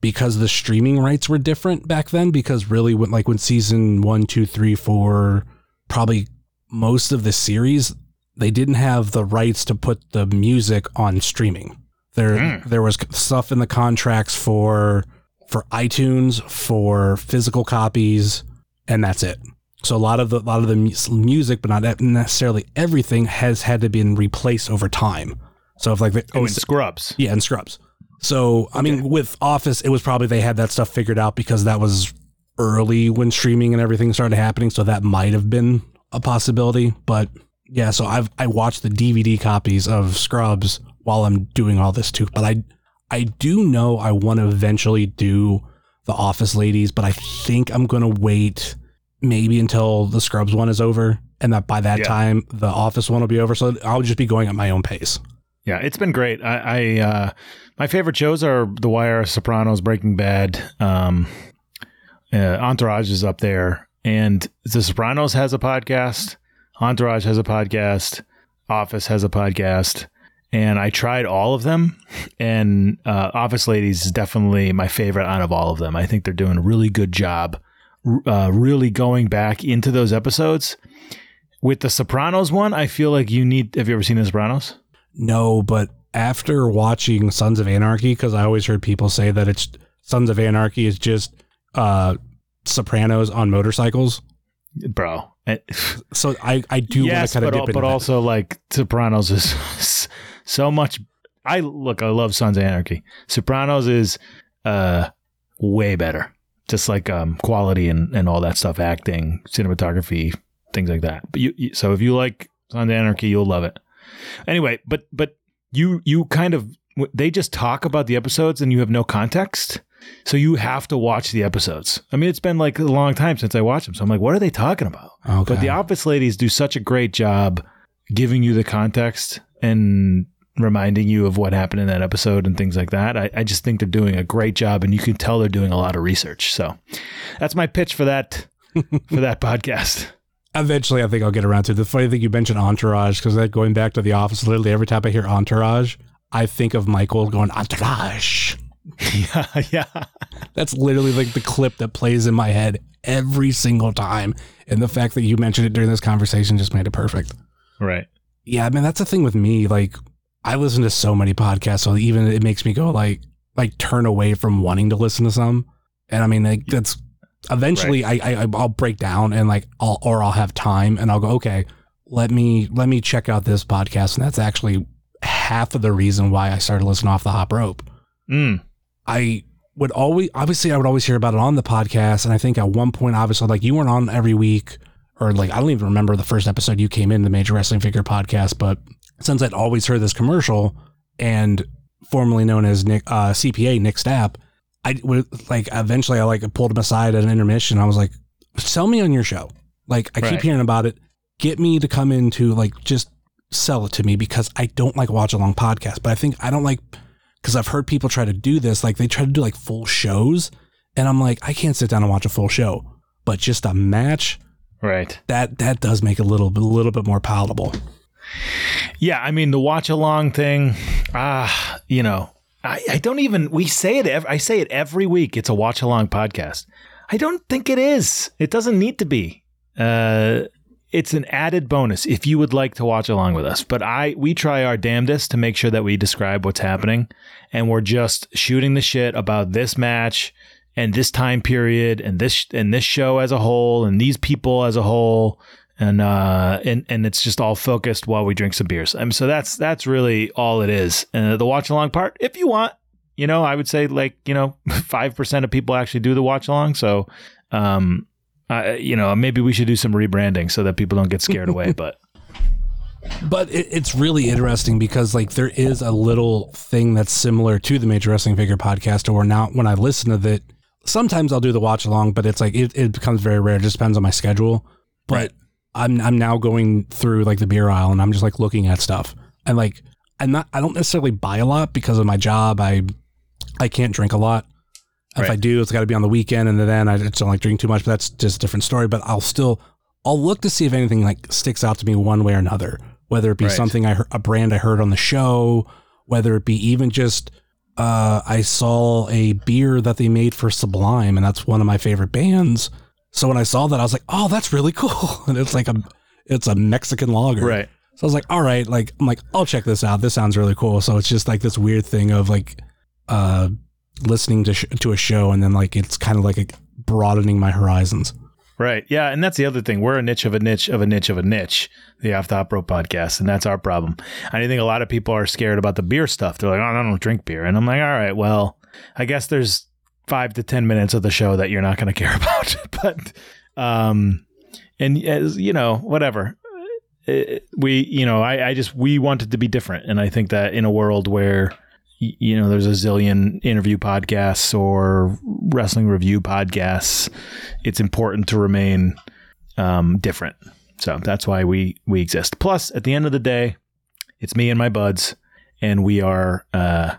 because the streaming rights were different back then. Because really, when like when season one, two, three, four, probably most of the series, they didn't have the rights to put the music on streaming. There, hmm. there was stuff in the contracts for for iTunes for physical copies, and that's it. So a lot of the a lot of the music, but not necessarily everything, has had to be replaced over time. So if like the, Oh, in Scrubs. yeah, and Scrubs. So I mean, with Office, it was probably they had that stuff figured out because that was early when streaming and everything started happening. So that might have been a possibility. But yeah, so I've I watched the DVD copies of Scrubs while I'm doing all this too. But I I do know I want to eventually do the Office Ladies, but I think I'm gonna wait maybe until the Scrubs one is over, and that by that Yeah. time the Office one will be over. So I'll just be going at my own pace. Yeah, it's been great. I, I uh, my favorite shows are The Wire, Sopranos, Breaking Bad, um, uh, Entourage is up there, and The Sopranos has a podcast. Entourage has a podcast. Office has a podcast, and I tried all of them. And uh, Office Ladies is definitely my favorite out of all of them. I think they're doing a really good job, uh, really going back into those episodes. With the Sopranos one, I feel like you need. Have you ever seen The Sopranos? No, but after watching Sons of Anarchy, because I always heard people say that it's Sons of Anarchy is just uh Sopranos on motorcycles. bro. So I I do yes, want to kind but, of dip but that. also like Sopranos is so much. I look, I love Sons of Anarchy. Sopranos is uh way better, just like um quality and and all that stuff, acting, cinematography, things like that. But you, you so if you like Sons of Anarchy, you'll love it. Anyway, but but you you kind of they just talk about the episodes and you have no context. So you have to watch the episodes. I mean, it's been like a long time since I watched them. So I'm like, what are they talking about? okay. But the Office ladies do such a great job giving you the context and reminding you of what happened in that episode and things like that. I, I just think they're doing a great job, and you can tell they're doing a lot of research. So that's my pitch for that for that podcast. Eventually, I think I'll get around to it. the funny thing you mentioned Entourage because like going back to the Office, literally every time I hear Entourage, I think of Michael going Entourage. yeah, yeah. That's literally like the clip that plays in my head every single time. And the fact that you mentioned it during this conversation just made it perfect. Right. Yeah, I mean that's the thing with me. Like I listen to so many podcasts, so even it makes me go like like turn away from wanting to listen to some. And I mean like that's eventually I, I I'll break down and like I'll or I'll have time and I'll go okay, let me let me check out this podcast, and that's actually half of the reason why I started listening off the hop rope. Mm. I would always obviously I would always hear about it on the podcast, and I think at one point obviously like you weren't on every week, or like I don't even remember the first episode you came in the Major Wrestling Figure podcast, but since I'd always heard this commercial and formerly known as Nick uh, CPA Nick Stapp, I would like eventually I like pulled him aside at an intermission. I was like, "Sell me on your show." Like I keep hearing about it. Get me to come into like just sell it to me because I don't like watch along podcasts, but I think I don't like because I've heard people try to do this. Like they try to do like full shows, and I'm like, I can't sit down and watch a full show. But just a match Right. that that does make it a little a little bit more palatable. Yeah, I mean the watch along thing. Ah, you know, I, I don't even. We say it. ev- I say it every week. It's a watch along podcast. I don't think it is. It doesn't need to be. Uh, it's an added bonus if you would like to watch along with us. But I we try our damnedest to make sure that we describe what's happening, and we're just shooting the shit about this match and this time period and this and this show as a whole and these people as a whole. And uh and and it's just all focused while we drink some beers. And so that's that's really all it is. And the watch along part, if you want, you know, I would say like you know five percent of people actually do the watch along. So, um, uh, you know, maybe we should do some rebranding so that people don't get scared away. But But it, it's really interesting because like there is a little thing that's similar to the Major Wrestling Figure podcast, or now when I listen to it, sometimes I'll do the watch along, but it's like it, it becomes very rare. It just depends on my schedule. But Right. I'm I'm now going through like the beer aisle and I'm just like looking at stuff and like I'm not I don't necessarily buy a lot because of my job. I I can't drink a lot. If I do, it's got to be on the weekend, and then I just don't like drink too much. But that's just a different story. But I'll still I'll look to see if anything like sticks out to me one way or another. Whether it be Right. something I heard, a brand I heard on the show, whether it be even just uh, I saw a beer that they made for Sublime, and that's one of my favorite bands. So when I saw that, I was like, "Oh, that's really cool!" And it's like a it's a Mexican lager, right, so I was like, all right, like I'm like, I'll check this out. This sounds really cool. So it's just like this weird thing of like uh listening to sh- to a show and then like it's kind of like a broadening my horizons. right, yeah, and that's the other thing. We're a niche of a niche of a niche of a niche, the Off the Hop Rope podcast, and that's our problem. I think a lot of people are scared about the beer stuff. They're like, "Oh, I don't drink beer," and I'm like, "All right, well, I guess there's five to ten minutes of the show that you're not going to care about." but, um, and as you know, whatever. Uh, We, you know, I, I just we wanted to be different, and I think that in a world where you know there's a zillion interview podcasts or wrestling review podcasts, it's important to remain um, different. So that's why we we exist. Plus, at the end of the day, it's me and my buds, and we are uh,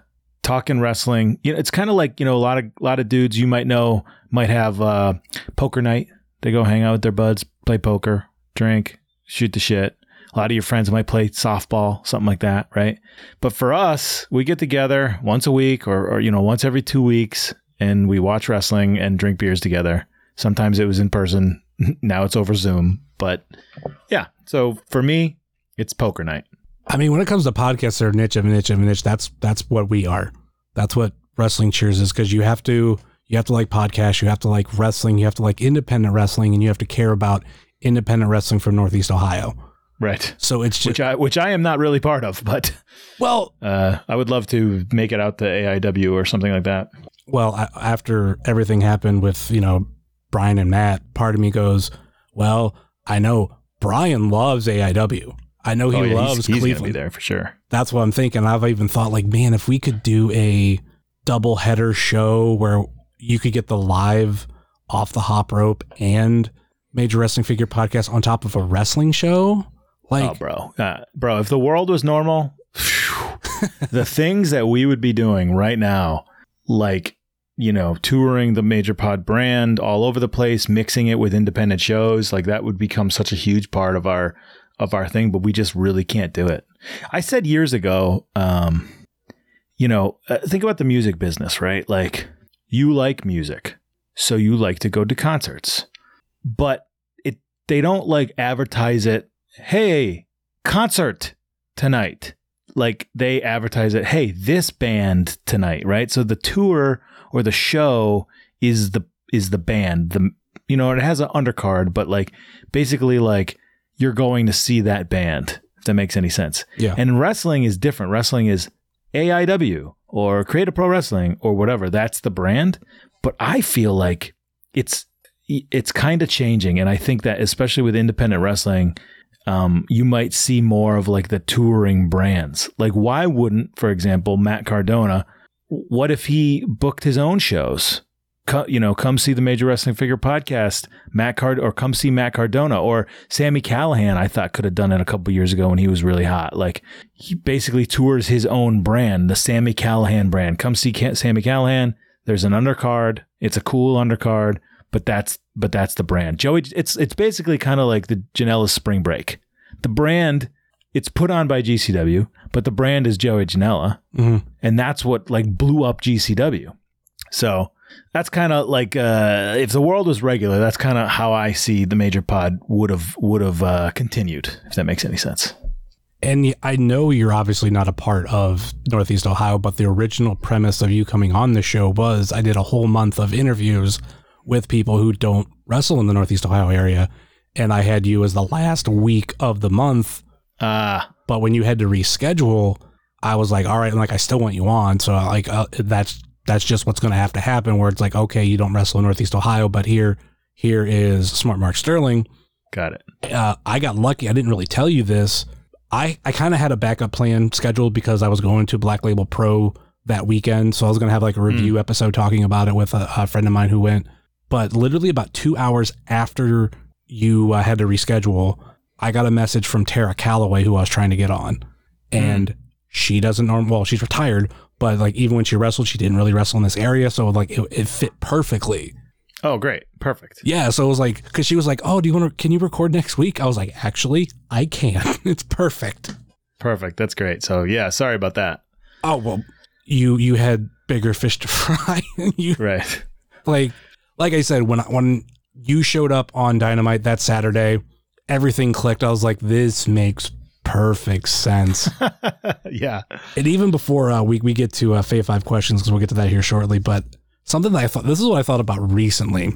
talking wrestling. You know, it's kind of like you know a lot of a lot of dudes you might know might have uh, poker night. They go hang out with their buds, play poker, drink, shoot the shit. A lot of your friends might play softball, something like that, right? But for us, we get together once a week or, or you know once every two weeks, and we watch wrestling and drink beers together. Sometimes it was in person. Now it's over Zoom. But yeah, so for me, it's poker night. I mean, when it comes to podcasts, they're niche of a niche of a niche. That's that's what we are. That's what wrestling cheers is because you have to you have to like podcasts, you have to like wrestling, you have to like independent wrestling, and you have to care about independent wrestling from Northeast Ohio. Right. So it's just Which I which I am not really part of, but well, uh, I would love to make it out to AIW or something like that. well, a- after everything happened with, you know, Brian and Matt, part of me goes, well, I know Brian loves AIW. I know he Oh, yeah, loves he's, he's Cleveland. there for sure. That's what I'm thinking. I've even thought like, man, if we could do a double header show where you could get the live off the hop rope and major wrestling figure podcast on top of a wrestling show, like oh, bro, uh, bro, if the world was normal, the things that we would be doing right now, like you know, touring the major pod brand all over the place, mixing it with independent shows, like that would become such a huge part of our of our thing. But we just really can't do it. I said years ago, um, you know, uh, think about the music business, right? Like you like music, so you like to go to concerts, but it they don't like advertise it. Hey, concert tonight. Like they advertise it. Hey, this band tonight, right? So the tour or the show is the is the band. The you know it has an undercard, but like basically like you're going to see that band. If that makes any sense. yeah, And wrestling is different. Wrestling is AIW or Creative Pro Wrestling or whatever. That's the brand. But I feel like it's it's kind of changing, and I think that especially with independent wrestling, um, you might see more of like the touring brands. Like, why wouldn't, for example, Matt Cardona? What if he booked his own shows? Co- you know, come see the Major Wrestling Figure podcast, Matt Card, or come see Matt Cardona or Sami Callihan. I thought could have done it a couple years ago when he was really hot. Like he basically tours his own brand, the Sami Callihan brand. Come see Ca- Sami Callihan. There's an undercard. It's a cool undercard, but that's but that's the brand. Joey, it's it's basically kind of like the Janela's Spring Break. The brand, it's put on by GCW, but the brand is Joey Janela Mhm. and that's what like blew up GCW. So that's kind of like uh, if the world was regular, that's kind of how I see the major pod would have would have uh, continued. If that makes any sense. And I know you're obviously not a part of Northeast Ohio, but the original premise of you coming on the show was I did a whole month of interviews with people who don't wrestle in the Northeast Ohio area. And I had you as the last week of the month. Ah, But when you had to reschedule, I was like, all right, like I still want you on. So like uh, that's that's just what's going to have to happen. Where it's like, okay, you don't wrestle in Northeast Ohio, but here here is Smart Mark Sterling. got it. uh, I got lucky. I didn't really tell you this. I, I kind of had a backup plan scheduled because I was going to Black Label Pro that weekend. So I was going to have like a review episode talking about it with a, a friend of mine who went. But literally about two hours after you uh, had to reschedule, I got a message from Tara Calloway, who I was trying to get on. And she doesn't norm well, she's retired, but like even when she wrestled, she didn't really wrestle in this area. So like it, it fit perfectly. Oh, great, perfect. Yeah, so it was like because she was like, "Oh, do you want to? Can you record next week?" I was like, "Actually, I can. it's perfect." Perfect. That's great. So yeah, sorry about that. Oh well, you you had bigger fish to fry. you Right. like like I said when I- when you showed up on Dynamite that Saturday, everything clicked. I was like, "This makes perfect sense." yeah. and even before uh, we we get to uh, Fave Five questions because we'll get to that here shortly. But something that I thought this is what I thought about recently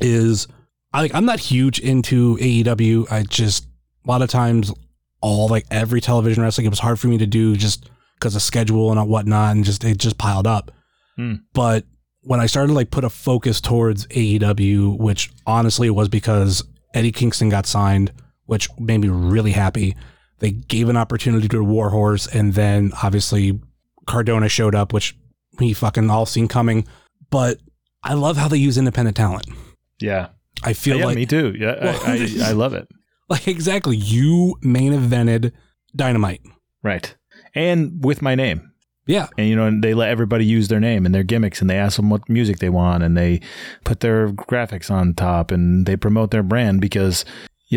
is I like I'm not huge into AEW. I just a lot of times all like every television wrestling it was hard for me to do just because of schedule and whatnot, and just it just piled up. Hmm. But when I started like put a focus towards AEW, which honestly was because Eddie Kingston got signed, which made me really happy. They gave an opportunity to Warhorse, and then obviously Cardona showed up, which we fucking all seen coming. But I love how they use independent talent. Yeah. I feel yeah, like me too. Yeah, Well- I, I, I love it. like exactly you main evented Dynamite. Right. And with my name. Yeah, And you know, and they let everybody use their name and their gimmicks, and they ask them what music they want, and they put their graphics on top, and they promote their brand because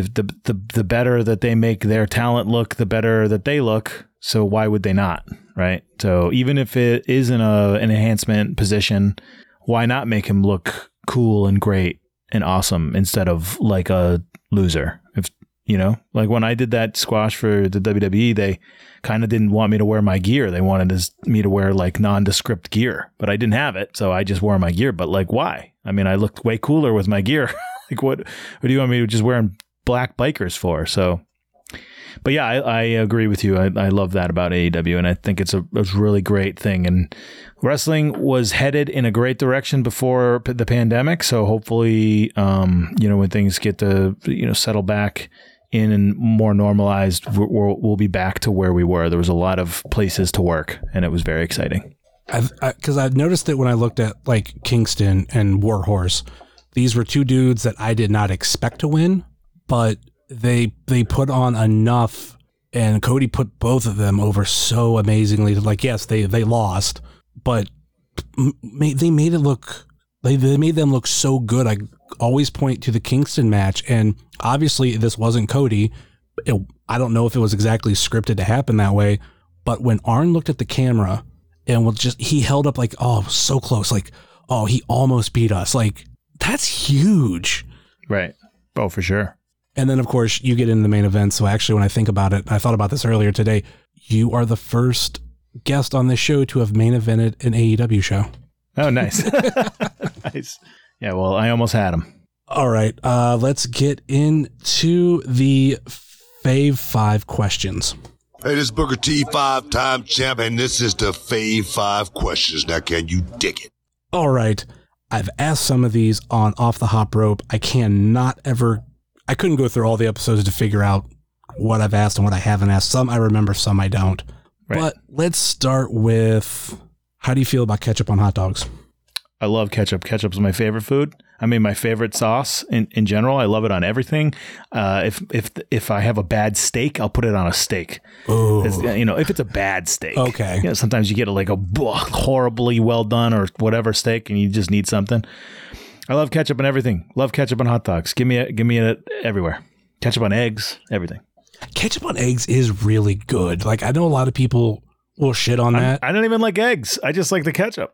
the the the better that they make their talent look, the better that they look. So why would they not, right? So even if it is in a an enhancement position, why not make him look cool and great and awesome instead of like a loser? If you know, like when I did that squash for the WWE, they kind of didn't want me to wear my gear. They wanted me to wear like nondescript gear, but I didn't have it, so I just wore my gear. But like, why? I mean, I looked way cooler with my gear. like, what? What do you want me to just wearing black bikers for? So, but yeah, I, I agree with you. I, I love that about AEW, and I think it's a, a really great thing. And wrestling was headed in a great direction before the pandemic. So hopefully, um, you know, when things get to you know settle back in and more normalized, we'll, we'll be back to where we were. There was a lot of places to work, and it was very exciting. I've because I've noticed that when I looked at like Kingston and Warhorse, these were two dudes that I did not expect to win, but they they put on enough, and Cody put both of them over so amazingly. Like yes, they they lost, but they made it look they they made them look so good. I always point to the Kingston match, and obviously this wasn't Cody. It, I don't know if it was exactly scripted to happen that way, but when Arn looked at the camera and was just he held up like oh so close like oh he almost beat us like that's huge Right. Oh, for sure. And then of course you get into the main event so actually when i think about it i thought about this earlier today you are the first guest on this show to have main evented an aew show Oh, nice. nice. Yeah. Well, I almost had him. all right uh let's get into the fave five questions Hey, this is Booker T, five time champ, and this is the Fave Five Questions. Now, can you dig it? All right. I've asked some of these on Off the Hop Rope. I cannot ever, I couldn't go through all the episodes to figure out what I've asked and what I haven't asked. Some I remember, some I don't. Right. But let's start with how do you feel about ketchup on hot dogs? I love ketchup. Ketchup's my favorite food. I mean, my favorite sauce in, in general. I love it on everything. Uh, if if if I have a bad steak, I'll put it on a steak. Oh, you know, if it's a bad steak. Okay. You know, sometimes you get like a horribly well done or whatever steak, and you just need something. I love ketchup on everything. Love ketchup on hot dogs. Give me it. Give me it everywhere. Ketchup on eggs. Everything. ketchup on eggs is really good. Like, I know a lot of people will shit on that. I don't even like eggs. I just like the ketchup.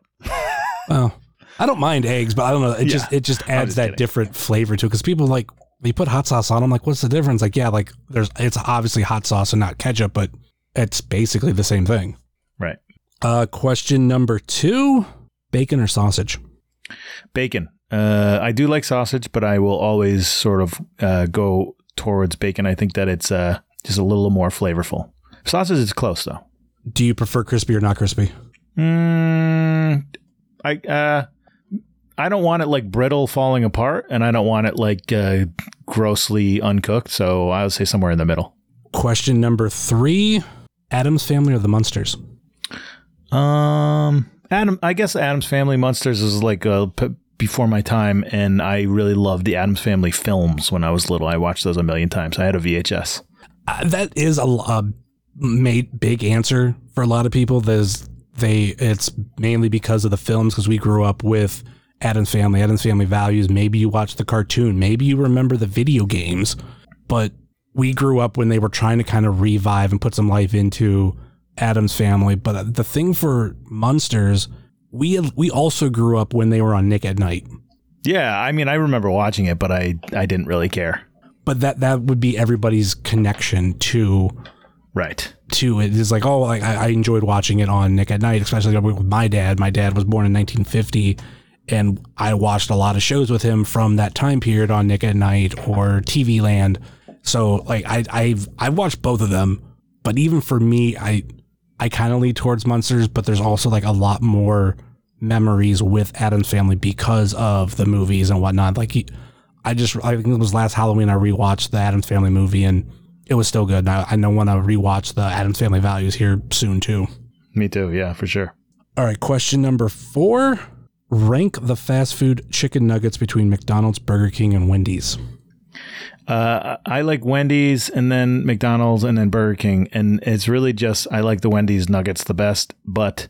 Oh, I don't mind eggs, but I don't know. It just it just adds just that kidding. different flavor to it because people like they put hot sauce on. I'm like, what's the difference? Like, yeah, like there's it's obviously hot sauce and not ketchup, but it's basically the same thing. Right. Uh, question number two: bacon or sausage? Bacon. Uh, I do like sausage, but I will always sort of uh, go towards bacon. I think that it's uh, just a little more flavorful. Sausage is close though. Do you prefer crispy or not crispy? Mm, I uh, I don't want it like brittle falling apart, and I don't want it like uh, grossly uncooked. So I would say somewhere in the middle. Question number three: Addams family or the Munsters? Um, Adam, I guess Addams Family Munsters is like uh, p- before my time, and I really loved the Addams Family films when I was little. I watched those a million times. I had a VHS. Uh, that is a, a made big answer for a lot of people. There's they it's mainly because of the films because we grew up with Addams Family, Addams Family Values. Maybe you watched the cartoon, maybe you remember the video games, but we grew up when they were trying to kind of revive and put some life into Addams Family. But the thing for Munsters, we we also grew up when they were on Nick at Nite. Yeah, I mean, I remember watching it, but I I didn't really care. But that that would be everybody's connection to Right. to it is like oh like I, I enjoyed watching it on Nick at Nite, especially with my dad. My dad was born in 1950, and I watched a lot of shows with him from that time period on Nick at Nite or TV Land. So like I I've I've watched both of them, but even for me, I I kind of lean towards Munsters, but there's also like a lot more memories with Addams Family because of the movies and whatnot. Like he, I just I think it was last Halloween I rewatched the Addams Family movie and it was still good. And I, I know want to rewatch the Addams Family Values here soon too. Me too. Yeah, for sure. All right, question number four: Rank the fast food chicken nuggets between McDonald's, Burger King, and Wendy's. Uh, I like Wendy's and then McDonald's and then Burger King, and it's really just I like the Wendy's nuggets the best. But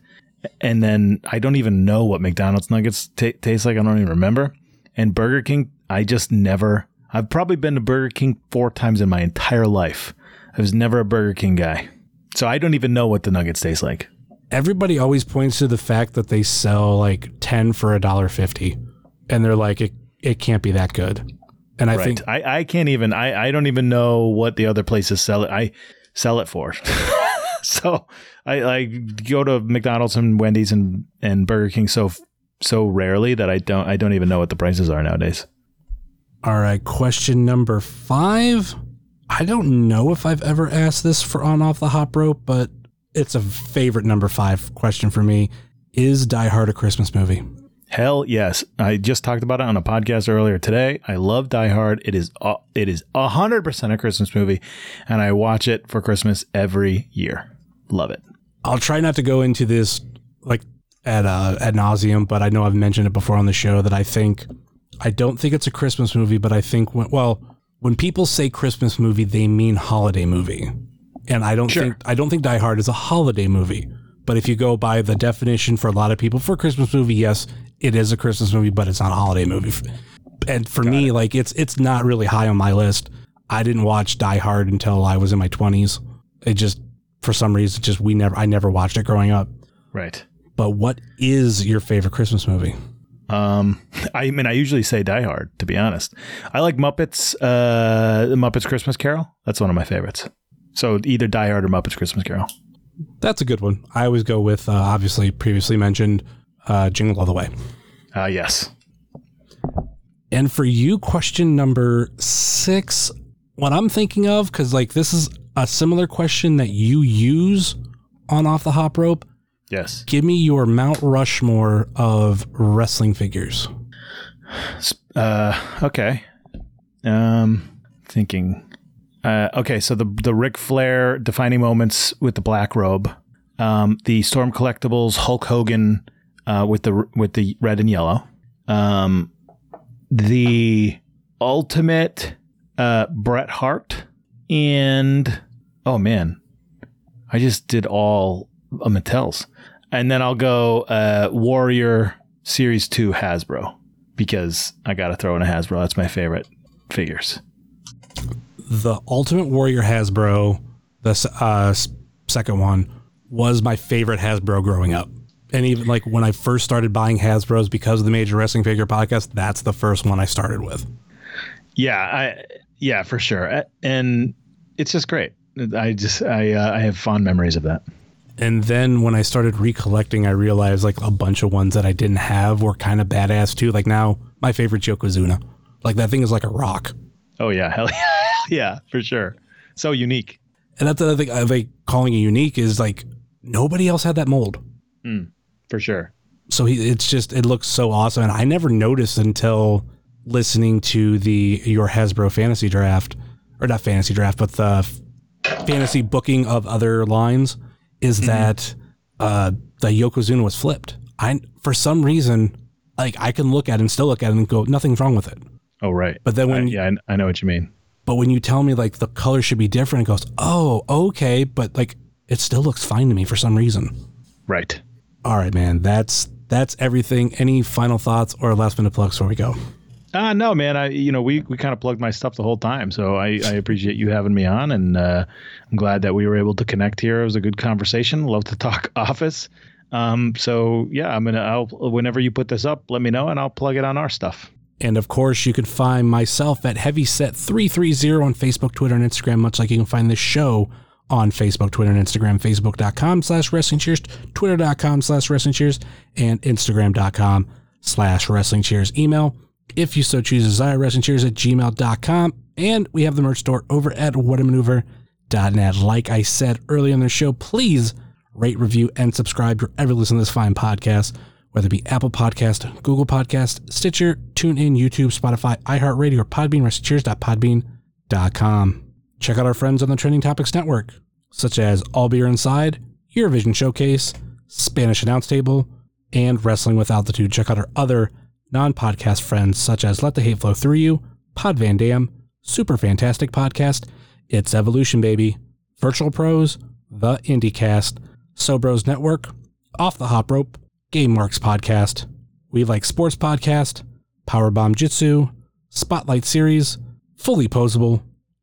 and then I don't even know what McDonald's nuggets ta taste like. I don't even remember. And Burger King, I just never. I've probably been to Burger King four times in my entire life. I was never a Burger King guy, so I don't even know what the nuggets taste like. Everybody always points to the fact that they sell like ten for a dollar fifty, and they're like, it it can't be that good. And I right. think I, I can't even I, I don't even know what the other places sell it. I sell it for. so I I go to McDonald's and Wendy's and, and Burger King so so rarely that I don't I don't even know what the prices are nowadays. All right, question number five. I don't know if I've ever asked this for on off the hop rope, but it's a favorite number five question for me. Is Die Hard a Christmas movie? Hell yes. I just talked about it on a podcast earlier today. I love Die Hard. It is uh, it is 100% a Christmas movie and I watch it for Christmas every year. Love it. I'll try not to go into this like at uh, ad nauseum, but I know I've mentioned it before on the show that I think I don't think it's a Christmas movie, but I think when well when people say Christmas movie, they mean holiday movie, and I don't Sure. think I don't think Die Hard is a holiday movie. But if you go by the definition for a lot of people for a Christmas movie, yes, it is a Christmas movie, but it's not a holiday movie. And for me, like it's it's not really high on my list. I didn't watch Die Hard until I was in my twenties. It just for some reason just we never I never watched it growing up. Right. But what is your favorite Christmas movie? Um, I mean, I usually say Die Hard, to be honest. I like Muppets, uh, Muppets Christmas Carol. That's one of my favorites. So either Die Hard or Muppets Christmas Carol. That's a good one. I always go with uh, obviously previously mentioned uh, Jingle All the Way. Uh, yes. And for you, question number six, what I'm thinking of, because like this is a similar question that you use on Off the Hop Rope. Yes. Give me your Mount Rushmore of wrestling figures. Uh, okay. Um, thinking. Uh, okay, so the the Ric Flair defining moments with the black robe, um, the Storm Collectibles Hulk Hogan uh, with the with the red and yellow, um, the Ultimate uh, Bret Hart, and oh man, I just did all uh, Mattel's, and then I'll go uh, Warrior Series Two Hasbro because I got to throw in a Hasbro. That's my favorite figures. The Ultimate Warrior Hasbro, the uh, second one, was my favorite Hasbro growing up. And even like when I first started buying Hasbro's because of the Major Wrestling Figure podcast, that's the first one I started with. Yeah, I yeah for sure, and it's just great. I just I uh, I have fond memories of that. And then when I started recollecting, I realized like a bunch of ones that I didn't have were kind of badass too. Like now, my favorite Yokozuna. Like that thing is like a rock. Oh yeah, hell yeah, yeah for sure. So unique. And that's the other thing I like calling it unique is like nobody else had that mold. For sure. So he, it's just it looks so awesome, and I never noticed until listening to the your Hasbro fantasy draft, or not fantasy draft, but the fantasy booking of other lines is that uh, the Yokozuna was flipped. I for some reason like I can look at it and still look at it and go nothing's wrong with it. Oh right. But then when I, yeah, I, I know what you mean. But when you tell me like the color should be different, it goes, oh, okay. But like it still looks fine to me for some reason. Right. All right, man. That's that's everything. Any final thoughts or last minute plugs before we go? Uh, no, man. I you know we we kind of plugged my stuff the whole time, so I, I appreciate you having me on, and uh, I'm glad that we were able to connect here. It was a good conversation. Love to talk office. Um, so yeah, I'm gonna. I'll whenever you put this up, let me know, and I'll plug it on our stuff. And of course, you can find myself at Heavyset330 on Facebook, Twitter, and Instagram, much like you can find this show on Facebook, Twitter, and Instagram, facebook.com slash wrestling cheers, twitter.com slash wrestling cheers, and instagram.com slash wrestling cheers. Email, if you so choose, desire wrestling cheers at gmail.com. And we have the merch store over at whatamaneuver.net. Like I said earlier in the show, please rate, review, and subscribe wherever you listen to this fine podcast, whether it be Apple Podcast, Google Podcast, Stitcher, TuneIn, YouTube, Spotify, iHeartRadio, or Podbean, wrestlingcheers.podbean.com. Check out our friends on the Trending Topics Network, such as All Beer Inside, Eurovision Showcase, Spanish Announce Table, and Wrestling with Altitude. Check out our other non-podcast friends, such as Let the Hate Flow Through You, Pod Van Dam, Super Fantastic Podcast, It's Evolution Baby, Virtual Pros, The IndieCast, Sobros Network, Off the Hop Rope, Game Marks Podcast, We Like Sports Podcast, Powerbomb Jitsu, Spotlight Series, Fully Posable,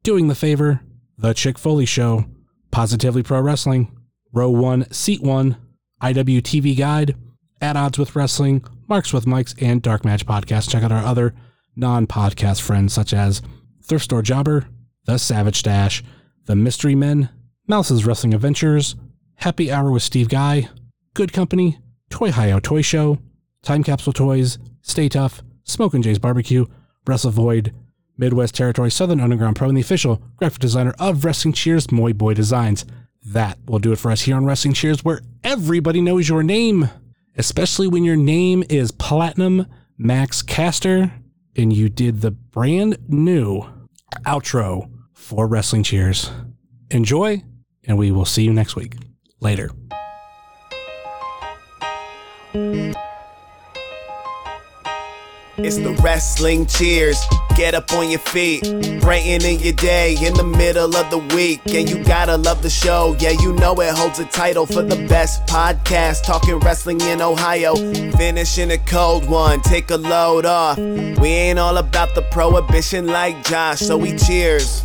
Doing the Favor, The Chick Foley Show, Positively Pro Wrestling, Row 1, Seat 1, IWTV Guide, At Odds with Wrestling, Marks with Mics, and Dark Match Podcast. Check out our other non podcast friends such as Thrift Store Jobber, The Savage Dash, The Mystery Men, Mouse's Wrestling Adventures, Happy Hour with Steve Guy, Good Company, Toy Hio Toy Show, Time Capsule Toys, Stay Tough, Smokin' Jay's Barbecue, Wrestle Void, Midwest Territory Southern Underground Pro, and the official graphic designer of Wrestling Cheers, Moy Boy Designs. That will do it for us here on Wrestling Cheers, where everybody knows your name, especially when your name is Platinum Max Caster and you did the brand new outro for Wrestling Cheers. Enjoy, and we will see you next week. Later. It's the wrestling cheers. Get up on your feet, brightening your day in the middle of the week. And you gotta love the show. Yeah, you know it holds a title for the best podcast. Talking wrestling in Ohio. Finishing a cold one, take a load off. We ain't all about the prohibition like Josh, so we cheers.